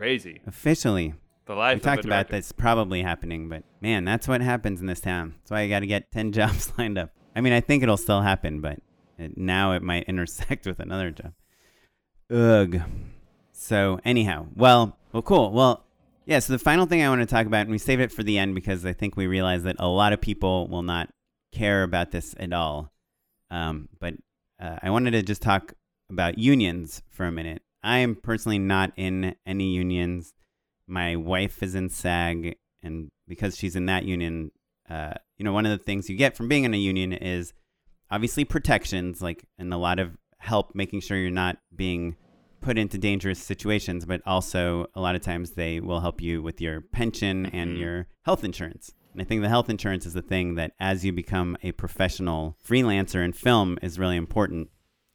Crazy. Officially. The life. We of talked about this probably happening, but man, that's what happens in this town. That's why I got to get 10 jobs lined up. I mean, I think it'll still happen, but it, now it might intersect with another job. Ugh. So, anyhow, well, well, cool. Well, yeah, so the final thing I want to talk about, and we saved it for the end because I think we realize that a lot of people will not care about this at all. Um, but uh, I wanted to just talk about unions for a minute. I am personally not in any unions. My wife is in SAG, and because she's in that union, uh, you know, one of the things you get from being in a union is obviously protections, like, and a lot of help making sure you're not being put into dangerous situations, but also a lot of times they will help you with your pension and Mhm. your health insurance. And I think the health insurance is the thing that as you become a professional freelancer in film is really important.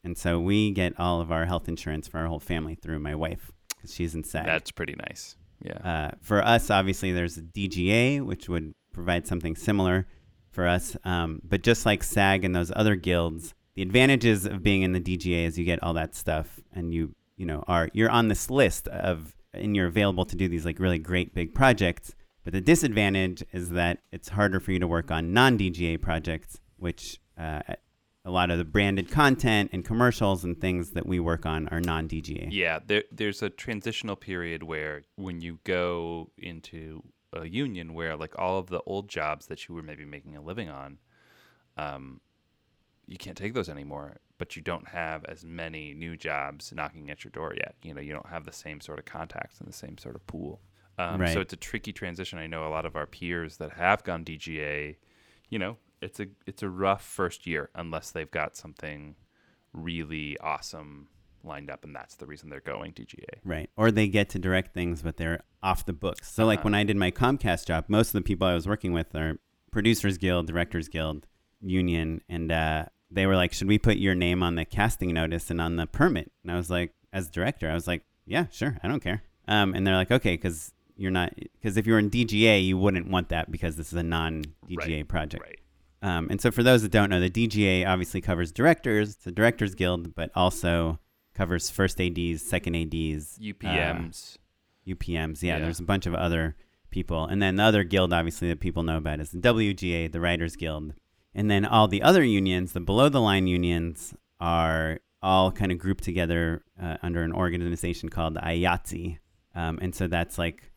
And so we get all of our health insurance for our whole family through my wife because she's in SAG. That's pretty nice. Yeah. Uh, for us, obviously, there's a DGA, which would provide something similar for us. Um, but just like SAG and those other guilds, the advantages of being in the DGA is you get all that stuff, and you you know are you're on this list of and you're available to do these like really great big projects. But the disadvantage is that it's harder for you to work on non-DGA projects, which uh, a lot of the branded content and commercials and things that we work on are non-DGA. Yeah, there, there's a transitional period where when you go into a union where like all of the old jobs that you were maybe making a living on, um, you can't take those anymore. But you don't have as many new jobs knocking at your door yet. You know, you don't have the same sort of contacts and the same sort of pool. Um, Right. So it's a tricky transition. I know a lot of our peers that have gone DGA. You know, it's a it's a rough first year unless they've got something really awesome lined up, and that's the reason they're going to DGA. Right. Or they get to direct things, but they're off the books. So, like Uh-huh. when I did my Comcast job, most of the people I was working with are Producers Guild, Directors Guild, union, and uh, they were like, "Should we put your name on the casting notice and on the permit?" And I was like, as director, I was like, "Yeah, sure, I don't care." Um, and they're like, "Okay, because you're not because if you were in DGA, you wouldn't want that because this is a non-DGA Right, project." Right. Um, and so, for those that don't know, the DGA obviously covers directors, it's a directors guild, but also covers first ADs, second ADs, UPMs. uh, UPMs. Yeah, Yeah. there's a bunch of other people. And then the other guild, obviously, that people know about is the WGA, the Writers Guild. And then all the other unions, the below the line unions, are all kind of grouped together uh, under an organization called the IATSE. Um, and so that's like,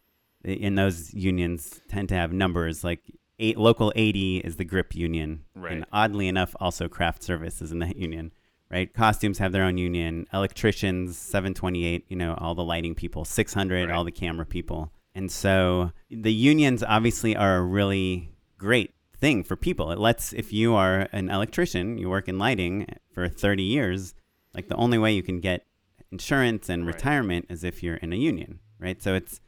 in those unions tend to have numbers like eight, local 80 is the grip union. Right. And oddly enough, also craft service is in that union, right? Costumes have their own union. Electricians, 728, you know, all the lighting people, 600, Right. all the camera people. And so the unions obviously are a really great thing for people. It lets, if you are an electrician, you work in lighting for 30 years, like the only way you can get insurance and Right. retirement is if you're in a union, right? So it's,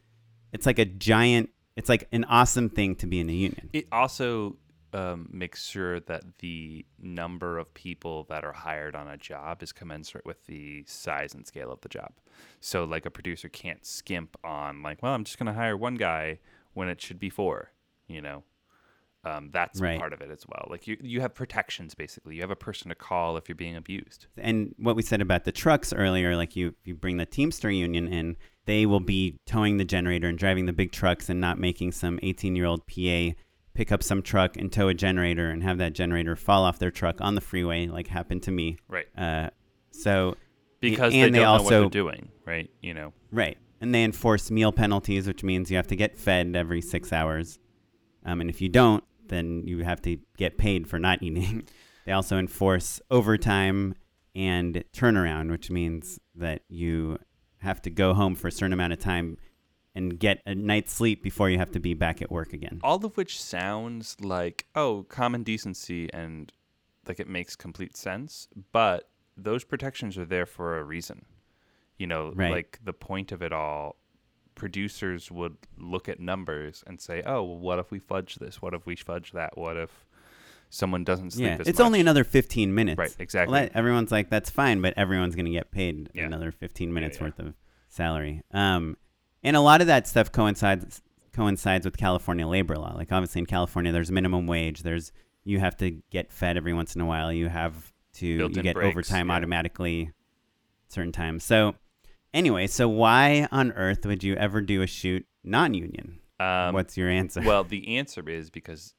it's like a giant, it's like an awesome thing to be in a union. It also um, makes sure that the number of people that are hired on a job is commensurate with the size and scale of the job. So, like, a producer can't skimp on, like, well, I'm just going to hire one guy when it should be four, you know? Um, that's Right. part of it as well. Like, you, you have protections, basically. You have a person to call if you're being abused. and what we said about the trucks earlier, like you, you bring the Teamster Union in, they will be towing the generator and driving the big trucks and not making some 18 year old PA pick up some truck and tow a generator and have that generator fall off their truck on the freeway, like happened to me. Right. Uh, so, Because and they they don't know what also- they're doing, right? You know, right. And they enforce meal penalties, which means you have to get fed every six hours. Um, and if you don't, then you have to get paid for not eating. they also enforce overtime and turnaround, which means that you have to go home for a certain amount of time and get a night's sleep before you have to be back at work again. all of which sounds like oh common decency and like it makes complete sense but those protections are there for a reason you know Right. like the point of it all producers would look at numbers and say oh well, what if we fudge this what if we fudge that what if someone doesn't sleep Yeah, as it's much? only another 15 minutes. right exactly Let- everyone's like, that's fine, but everyone's going to get paid Yeah. another 15 minutes yeah. worth of salary. Um, and a lot of that stuff coincides coincides with California labor law. Like obviously in California, there's minimum wage. There's you have to get fed every once in a while. You have to you Built-in get breaks, overtime automatically certain times. So anyway, so why on earth would you ever do a shoot non-union? um, What's your answer? well, the answer is because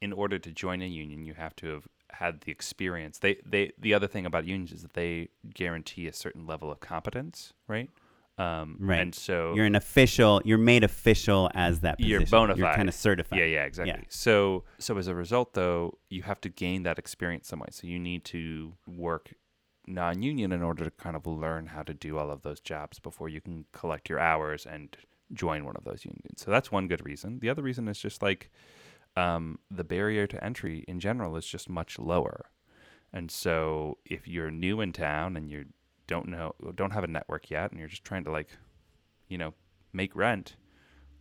in order to join a union, you have to have had the experience. They, they, the other thing about unions is that they guarantee a certain level of competence, right? Um, Right. And so you're an official. You're made official as that. Position. You're bona You're kind of certified. yeah, yeah, exactly. Yeah. So, so as a result, though, you have to gain that experience some way. So you need to work non-union in order to kind of learn how to do all of those jobs before you can collect your hours and join one of those unions. So that's one good reason. The other reason is just like um, the barrier to entry in general is just much lower. And so if you're new in town and you don't know don't have a network yet and you're just trying to like you know make rent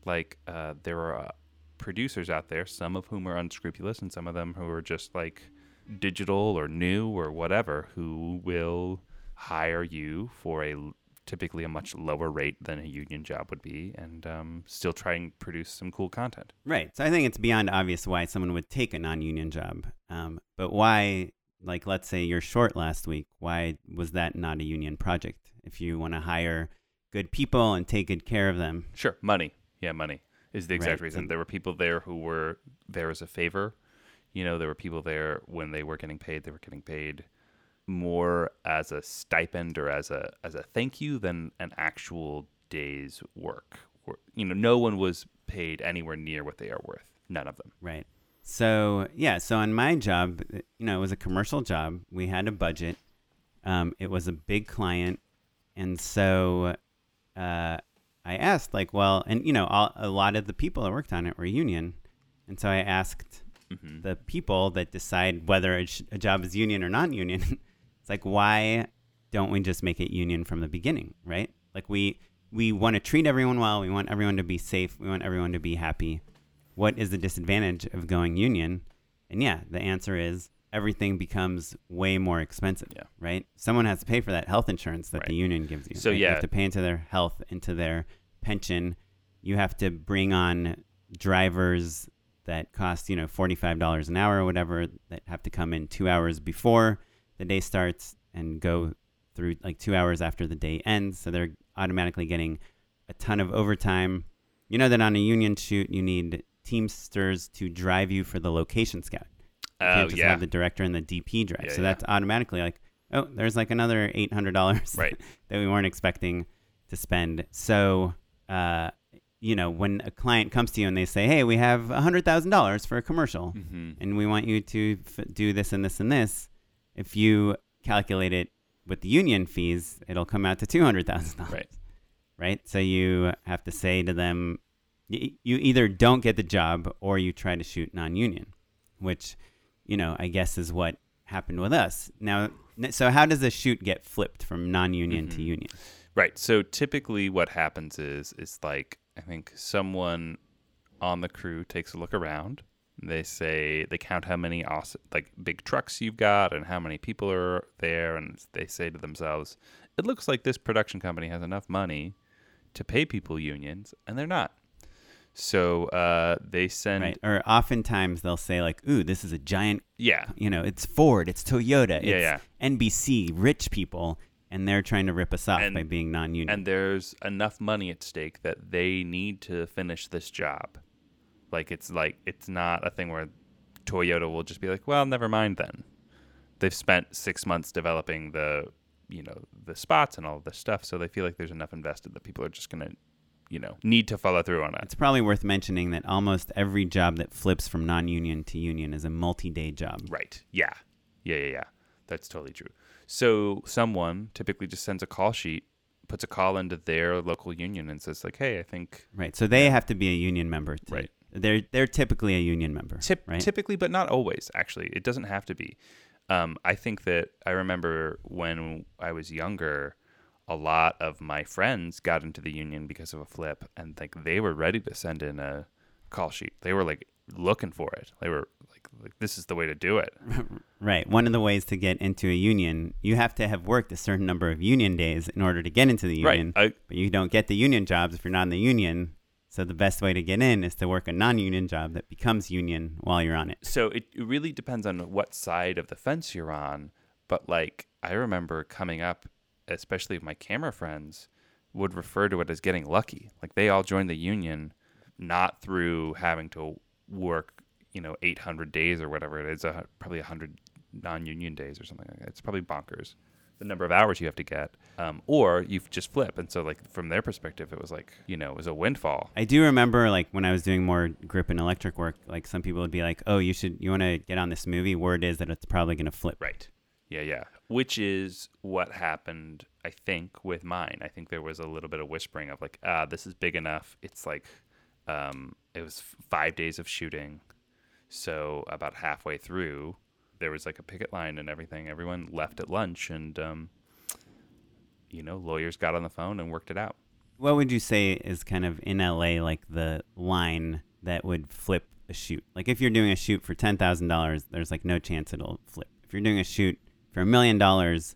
like uh, there are uh, producers out there some of whom are unscrupulous and some of them who are just like digital or new or whatever who will hire you for a typically a much lower rate than a union job would be and um, still try and produce some cool content Right. So I think it's beyond obvious why someone would take a non-union job. Um, but why, like, let's say you're short last week. Why was that not a union project? If you want to hire good people and take good care of them, Sure, money. Yeah, money is the exact Right, reason. so- there were people there who were there as a favor. You know, there were people there when they were getting paid. They were getting paid more as a stipend or as a as a thank you than an actual day's work. Or, you know, no one was paid anywhere near what they are worth. None of them. right? So yeah. So on my job, you know, it was a commercial job. We had a budget. Um, it was a big client, and so uh, I asked, like, well, and you know, all, a lot of the people that worked on it were union, and so I asked hmm the people that decide whether a, sh- a job is union or non-union. it's like why don't we just make it union from the beginning, right? Like we we want to treat everyone well. We want everyone to be safe. We want everyone to be happy. What is the disadvantage of going union? And yeah, the answer is everything becomes way more expensive. Yeah. Right? Someone has to pay for that health insurance that the union gives you. So, right? You have to pay into their health, into their pension. You have to bring on drivers that cost, you know, $45 an hour or whatever that have to come in two hours before the day starts and go through like two hours after the day ends. So they're automatically getting a ton of overtime. You know that on a union shoot, you need Teamsters to drive you for the location scout. You Oh can't just yeah. have the director and the DP drive. Yeah, so yeah. that's automatically like, oh, there's like another eight hundred dollars Right. that we weren't expecting to spend. So, uh, you know, when a client comes to you and they say, hey, we have hundred thousand dollars for a commercial, hmm and we want you to f- do this and this and this, if you calculate it with the union fees, it'll come out to two hundred thousand dollars Right. right? So you have to say to them, y- you either don't get the job or you try to shoot non-union, which, you know, I guess is what happened with us. Now, so how does a shoot get flipped from non-union to Mhm. union? Right. So typically, what happens is is like I think someone on the crew takes a look around. They say they count how many awesome, like big trucks you've got and how many people are there, and they say to themselves, "It looks like this production company has enough money to pay people unions, and they're not." So uh, they send, Right? Or oftentimes they'll say like, "Ooh, this is a giant, yeah, you know, it's Ford, it's Toyota, Yeah, yeah. NBC, rich people." And they're trying to rip us off And- by being non-union. and there's enough money at stake that they need to finish this job. Like it's like it's not a thing where Toyota will just be like, "Well, never mind then." They've spent 6 months developing the, you know, the spots and all this stuff, so they feel like there's enough invested that people are just going to, you know, need to follow through on it. it's probably worth mentioning that almost every job that flips from non-union to union is a multi-day job. Right. Yeah. Yeah, yeah, yeah. That's totally true. So someone typically just sends a call sheet, puts a call into their local union and says like, "Hey, I think Right. So they have to be a union member. To, Right. They're they're typically a union member. Tip, right. Typically, but not always. Actually, it doesn't have to be. Um, I think that I remember when I was younger, a lot of my friends got into the union because of a flip, and like they were ready to send in a call sheet. They were like looking for it. They were like, like this is the way to do it. Right. One of the ways to get into a union, you have to have worked a certain number of union days in order to get into the union. Right. I, But you don't get the union jobs if you're not in the union. So the best way to get in is to work a non-union job that becomes union while you're on it. so it, really depends on what side of the fence you're on. But like I remember coming up, especially my camera friends, would refer to it as getting lucky. Like they all joined the union, not through having to work, you know, 800 days or whatever it is, uh, probably 100 non-union days or something like that. It's probably bonkers. The number of hours you have to get, um, or you just flip, and so like from their perspective, it was like you know it was a windfall. I do remember like when I was doing more grip and electric work, like some people would be like, "Oh, you should you want to get on this movie? Word is that it's probably going to flip." Right. Yeah, yeah. Which is what happened, I think, with mine. I think there was a little bit of whispering of like, ah, this is big enough. It's like, um, it was f- five days of shooting. So about halfway through, there was like a picket line and everything. Everyone left at lunch, and um, you know, lawyers got on the phone and worked it out. What would you say is kind of in LA like the line that would flip a shoot? Like if you're doing a shoot for ten thousand dollars, there's like no chance it'll flip. If you're doing a shoot for a million dollars,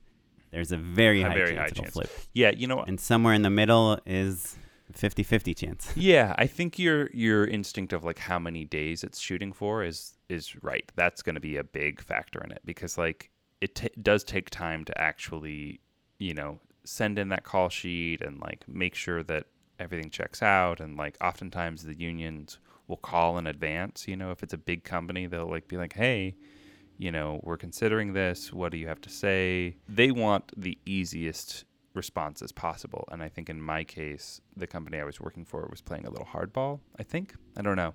there's a very A high very chance high it'll chance. flip. Yeah, you know, what? And somewhere in the middle is a 50-50 chance. Yeah, I think your your instinct of like how many days it's shooting for is is right. That's going to be a big factor in it because like it t- does take time to actually, you know, send in that call sheet and like make sure that everything checks out and like oftentimes the unions will call in advance, you know, if it's a big company, they'll like be like, "Hey, you know, we're considering this. What do you have to say?" They want the easiest responses possible. And I think in my case, the company I was working for was playing a little hardball. I think I don't know.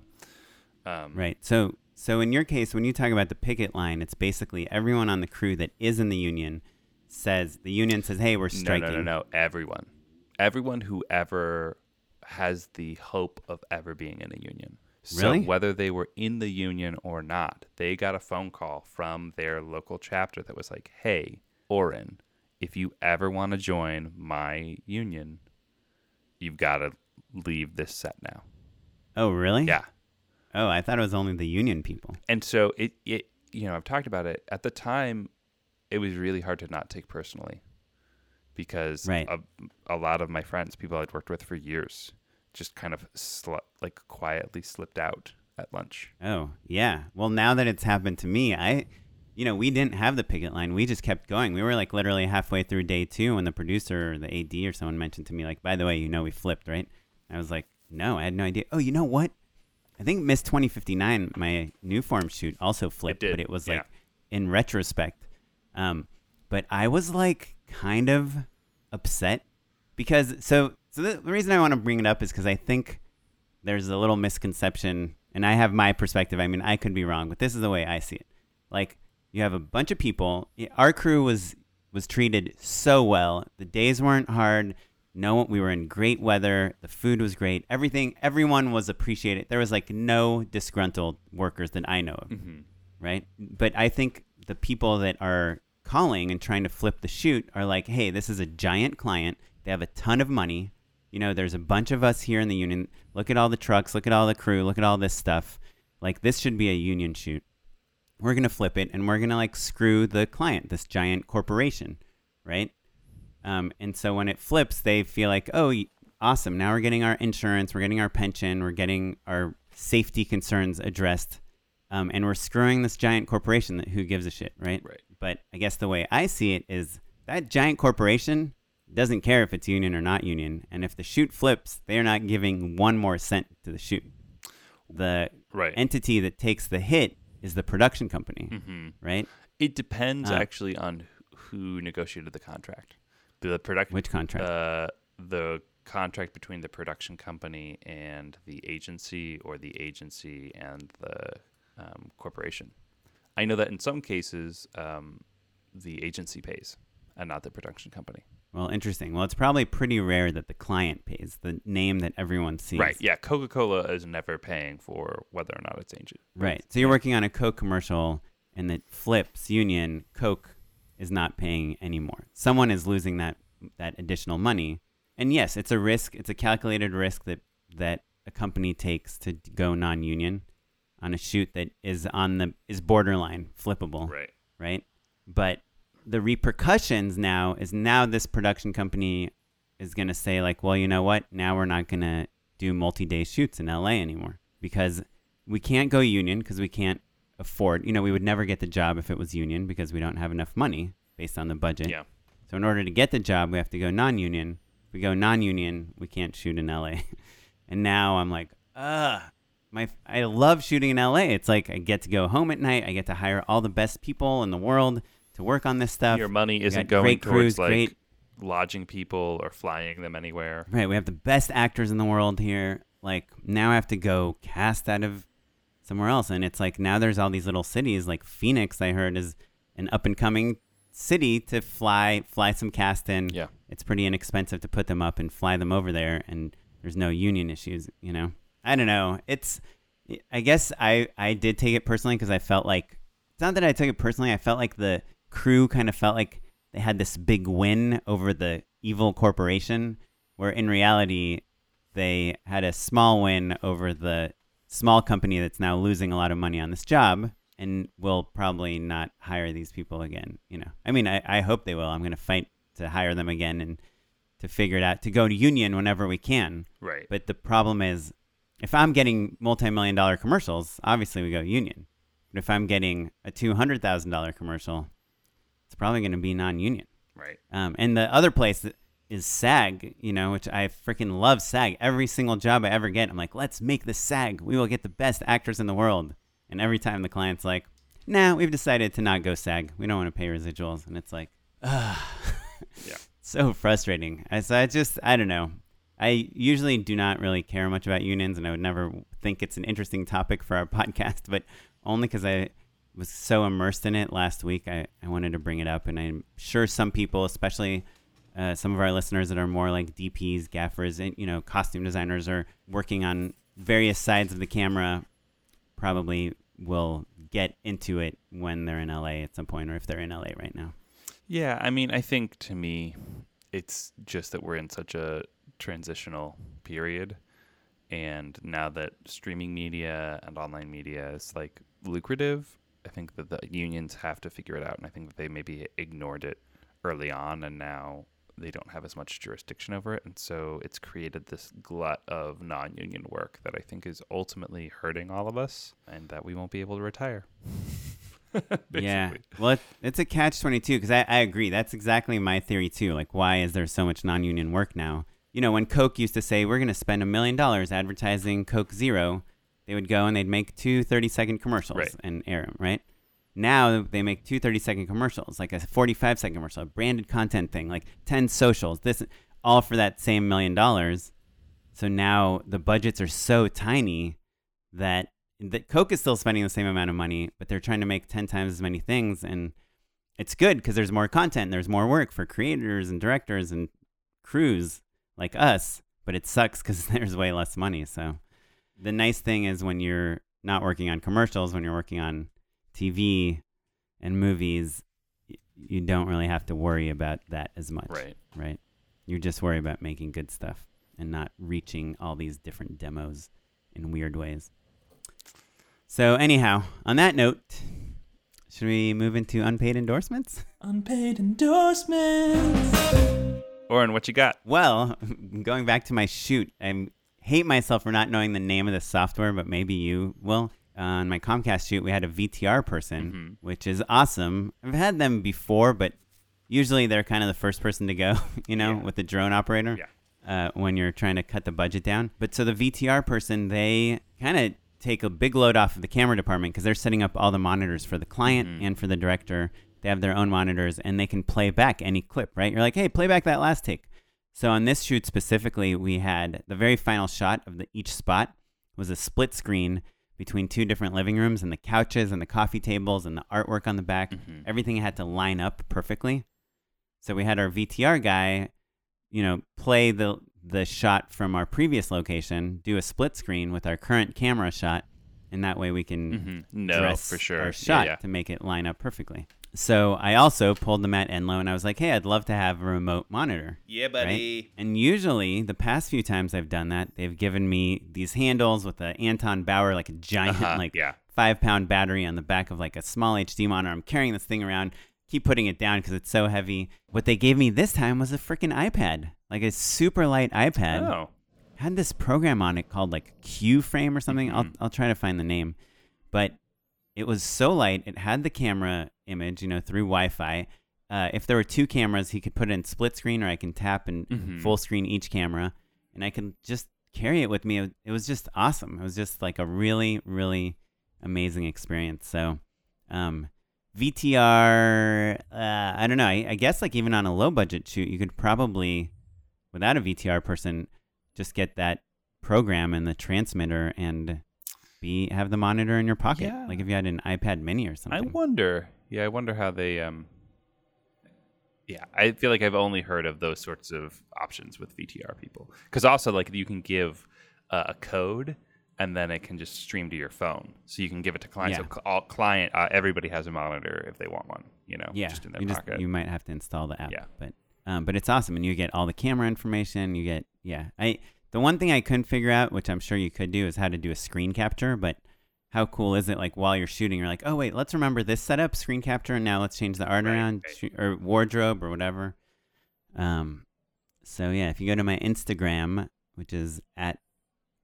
Um, Right. So so in your case, when you talk about the picket line, it's basically everyone on the crew that is in the union says the union says, "Hey, we're No, striking." no, no, no. Everyone, everyone who ever has the hope of ever being in a union. So Really? whether they were in the union or not, they got a phone call from their local chapter that was like, "Hey, Oren, if you ever want to join my union, you've got to leave this set now." Oh, really? Yeah. Oh, I thought it was only the union people. and so it, it you know, I've talked about it. At the time, it was really hard to not take personally because Right. a, a lot of my friends, people I'd worked with for years, just kind of sl- like quietly slipped out at lunch. Oh, yeah. Well, now that it's happened to me, I, you know, we didn't have the picket line. We just kept going. We were like literally halfway through day two when the producer or the AD or someone mentioned to me, like, by the way, you know, we flipped, right? I was like, no, I had no idea. Oh, you know what? I think Miss 2059, my new form shoot, also flipped, did, but it was yeah. like in retrospect. Um, but I was like kind of upset because so so the, the reason I want to bring it up is because I think there's a little misconception, and I have my perspective. I mean, I could be wrong, but this is the way I see it. Like you have a bunch of people. Our crew was was treated so well. The days weren't hard. No, we were in great weather. The food was great. Everything, everyone was appreciated. There was like no disgruntled workers that I know of Mm-hmm. right? But I think the people that are calling and trying to flip the shoot are like, hey, this is a giant client. They have a ton of money. You know, there's a bunch of us here in the union. Look at all the trucks. Look at all the crew. Look at all this stuff. Like, this should be a union shoot. We're going to flip it and we're going to like screw the client, this giant corporation, right? Um, and so when it flips, they feel like, oh, awesome. Now we're getting our insurance, we're getting our pension, we're getting our safety concerns addressed, um, and we're screwing this giant corporation that who gives a shit, right? Right. But I guess the way I see it is that giant corporation doesn't care if it's union or not union, and if the shoot flips, they are not giving one more cent to the shoot. The Right. entity that takes the hit is the production company, hmm right? It depends Uh, actually on who negotiated the contract. The production, Which contract? uh, the contract between the production company and the agency, or the agency and the um, corporation. I know that in some cases, um, the agency pays and not the production company. Well, interesting. Well, it's probably pretty rare that the client pays the name that everyone sees. Right. Yeah. Coca Cola is never paying for whether or not it's agent. Right. So you're working on a Coke commercial and it flips Union, Coke is not paying anymore. Someone is losing that that additional money. And yes, it's a risk, it's a calculated risk that that a company takes to go non-union on a shoot that is on the is borderline flippable Right. right? But the repercussions now is now this production company is going to say like, well, you know what? Now we're not going to do multi-day shoots in LA anymore because we can't go union because we can't afford. You know, we would never get the job if it was union because we don't have enough money based on the budget. Yeah. So in order to get the job, we have to go non-union. If we go non-union, we can't shoot in LA. and now I'm like, ugh. My, I love shooting in LA. It's like I get to go home at night. I get to hire all the best people in the world to work on this stuff. Your money isn't going great towards crews, like great lodging people or flying them anywhere. Right, we have the best actors in the world here. Like now I have to go cast out of somewhere else and it's like now there's all these little cities like Phoenix I heard is an up and coming city to fly fly some cast in. Yeah. It's pretty inexpensive to put them up and fly them over there and there's no union issues, you know. I don't know. It's I guess I I did take it personally cuz I felt like it's not that I took it personally. I felt like the crew kind of felt like they had this big win over the evil corporation, where in reality, they had a small win over the small company that's now losing a lot of money on this job and will probably not hire these people again. You know, I mean, I, I hope they will. I'm going to fight to hire them again and to figure it out, to go to union whenever we can. Right. But the problem is, if I'm getting multi-million dollar commercials, obviously we go union. But if I'm getting a two hundred thousand dollar commercial, it's probably going to be non-union. right. Um, and the other place that is SAG, you know, which I freaking love SAG. Every single job I ever get, I'm like, let's make this SAG. We will get the best actors in the world. And every time the client's like, nah, we've decided to not go SAG. We don't want to pay residuals. And it's like, ah, Yeah. so frustrating. I- So I just, I don't know. I usually do not really care much about unions, and I would never think it's an interesting topic for our podcast, but only because I was so immersed in it last week, I, I wanted to bring it up. And I'm sure some people, especially uh, some of our listeners that are more like DPs, gaffers, and you know, costume designers, are working on various sides of the camera, probably will get into it when they're in LA at some point, or if they're in LA right now. Yeah, I mean, I think to me, it's just that we're in such a transitional period, and now that streaming media and online media is like lucrative, I think that the unions have to figure it out, and I think that they maybe ignored it early on, and now they don't have as much jurisdiction over it, and so it's created this glut of non-union work that I think is ultimately hurting all of us, and that we won't be able to retire. yeah. Well, it, it's a catch 22 because I, I agree. That's exactly my theory, too. Like, why is there so much non union work now? You know, when Coke used to say, we're going to spend a million dollars advertising Coke Zero, they would go and they'd make two 30 second commercials Right. and air them, right? Now they make two 30 second commercials, like a 45 second commercial, a branded content thing, like 10 socials, this, all for that same million dollars. So now the budgets are so tiny that that Coke is still spending the same amount of money, but they're trying to make 10 times as many things. And it's good because there's more content, there's more work for creators and directors and crews like us, but it sucks because there's way less money. So the nice thing is when you're not working on commercials, when you're working on TV and movies, you don't really have to worry about that as much. Right. Right. You just worry about making good stuff and not reaching all these different demos in weird ways. So, anyhow, on that note, should we move into unpaid endorsements? Unpaid endorsements. Oren, what you got? Well, going back to my shoot, I hate myself for not knowing the name of the software, but maybe you will. On my Comcast shoot, we had a VTR person, which is awesome. I've had them before, but usually they're kind of the first person to go, you know, Yeah. with the drone operator Yeah. uh, when you're trying to cut the budget down. But so the VTR person, they kind of take a big load off of the camera department because they're setting up all the monitors for the client Mhm. and for the director. They have their own monitors and they can play back any clip, right? You're like, hey, play back that last take. So on this shoot specifically, we had the very final shot of the, each spot was a split screen between two different living rooms and the couches and the coffee tables and the artwork on the back. Mhm. Everything had to line up perfectly. So we had our VTR guy, you know, play the the shot from our previous location, do a split screen with our current camera shot, and that way we can Mhm. No, dress for sure. our Yeah, shot yeah. to make it line up perfectly. So I also pulled the Matt Enlow and I was like, hey, I'd love to have a remote monitor. Yeah, buddy. And usually, the past few times I've done that, they've given me these handles with the Anton Bauer, like a giant, Uh-huh, like yeah. five pound battery on the back of like a small HD monitor. I'm carrying this thing around, keep putting it down because it's so heavy. What they gave me this time was a freaking iPad, like a super light iPad Oh. had this program on it called like Q Frame or something. I'll Mhm. I'll try to find the name, but it was so light. It had the camera image, you know, through Wi-Fi. Uh, if there were two cameras, he could put it in split screen, or I can tap and Mhm. full screen each camera, and I can just carry it with me. It, it was just awesome. It was just like a really, really amazing experience. So, um, VTR, uh, I don't know. I, I guess like even on a low budget shoot, you could probably, without a VTR person, just get that program and the transmitter and be have the monitor in your pocket. Yeah. Like if you had an iPad Mini or something. I wonder. Yeah, I wonder how they. um Yeah, I feel like I've only heard of those sorts of options with VTR people. Because also, like, you can give uh, a code, and then it can just stream to your phone. So you can give it to clients. Yeah. So all client, uh, everybody has a monitor if they want one. You know, yeah, just in their you pocket. you might have to install the app. Yeah. but um, but it's awesome, and you get all the camera information. You get yeah. I the one thing I couldn't figure out, which I'm sure you could do, is how to do a screen capture. But how cool is it? Like while you're shooting, you're like, oh wait, let's remember this setup, screen capture, and now let's change the art Right, around right. or wardrobe or whatever. Um, so yeah, if you go to my Instagram, which is at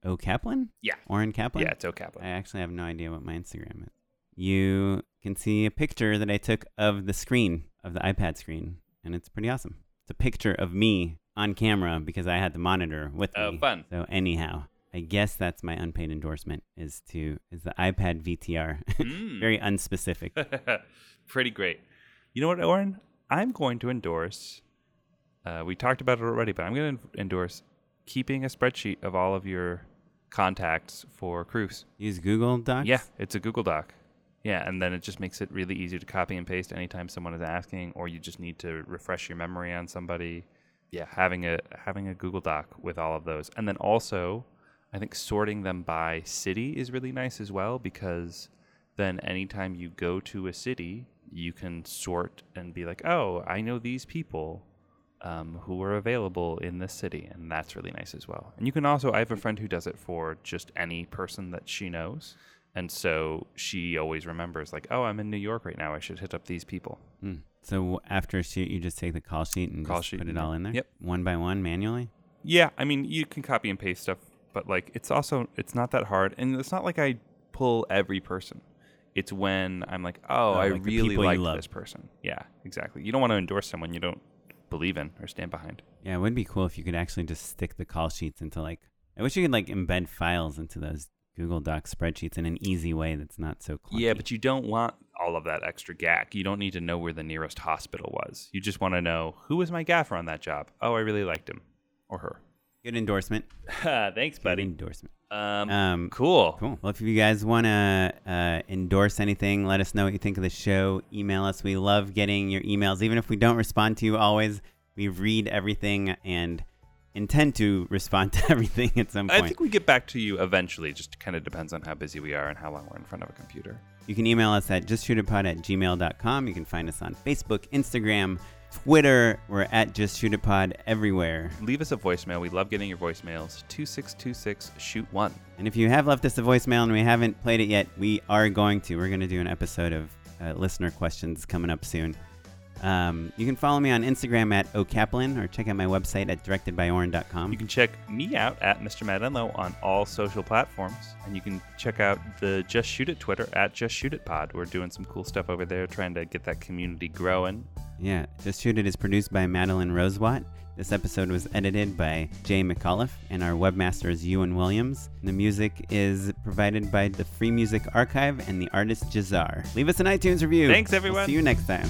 O Kaplan, Yeah. Oren Kaplan, yeah, it's OKaplan. I actually have no idea what my Instagram is. You can see a picture that I took of the screen, of the iPad screen, and it's pretty awesome. It's a picture of me on camera because I had the monitor with Oh, me. fun. So anyhow, I guess that's my unpaid endorsement is to is the iPad VTR. Mm. Very unspecific. Pretty great. You know what, Oren? I'm going to endorse. Uh, we talked about it already, but I'm going to endorse keeping a spreadsheet of all of your contacts for crews. Use Google Docs. Yeah, it's a Google Doc. Yeah, and then it just makes it really easy to copy and paste anytime someone is asking, or you just need to refresh your memory on somebody. Yeah, having a having a Google Doc with all of those, and then also, I think sorting them by city is really nice as well because then anytime you go to a city, you can sort and be like, oh, I know these people um, who are available in this city, and that's really nice as well. And you can also, I have a friend who does it for just any person that she knows. And so she always remembers, like, oh, I'm in New York right now. I should hit up these people. Hmm. So after a shoot, you just take the call sheet and Call sheet put it all in there. yep. One by one, manually. Yeah, I mean, you can copy and paste stuff, but like, it's also it's not that hard, and it's not like I pull every person. It's when I'm like, oh, Oh, I like really like this person. Yeah, exactly. You don't want to endorse someone you don't believe in or stand behind. Yeah, it would be cool if you could actually just stick the call sheets into like. I wish you could like embed files into those Google Docs spreadsheets in an easy way that's not so clunky. Yeah, but you don't want all of that extra gack. You don't need to know where the nearest hospital was. You just want to know who was my gaffer on that job. Oh, I really liked him or her. good endorsement. Thanks, Good buddy. endorsement. Um, Um, cool. Cool. Well, if you guys want to uh, endorse anything, let us know what you think of the show. Email us. We love getting your emails. Even if we don't respond to you always, we read everything and intend to respond to everything at some point. I think we get back to you eventually. Just kind of depends on how busy we are and how long we're in front of a computer. You can email us at justshootitpod at gmail.com. You can find us on Facebook, Instagram, Twitter. We're at justshootitpod everywhere. Leave us a voicemail. We love getting your voicemails. 2626 shoot one. And if you have left us a voicemail and we haven't played it yet, we are going to. We're going to do an episode of uh, listener questions coming up soon. Um, you can follow me on Instagram at okaplan or check out my website at directedbyoren.com. You can check me out at Mr. Matt Enlow on all social platforms. And you can check out the Just Shoot It Twitter at Just Shoot It Pod. We're doing some cool stuff over there, trying to get that community growing. Yeah, Just Shoot It is produced by Madeline Rosewatt. This episode was edited by Jay McAuliffe, and our webmaster is Ewan Williams. The music is provided by the Free Music Archive and the artist Jahzzar. Leave us an iTunes review. Thanks, We'll everyone. see you next time.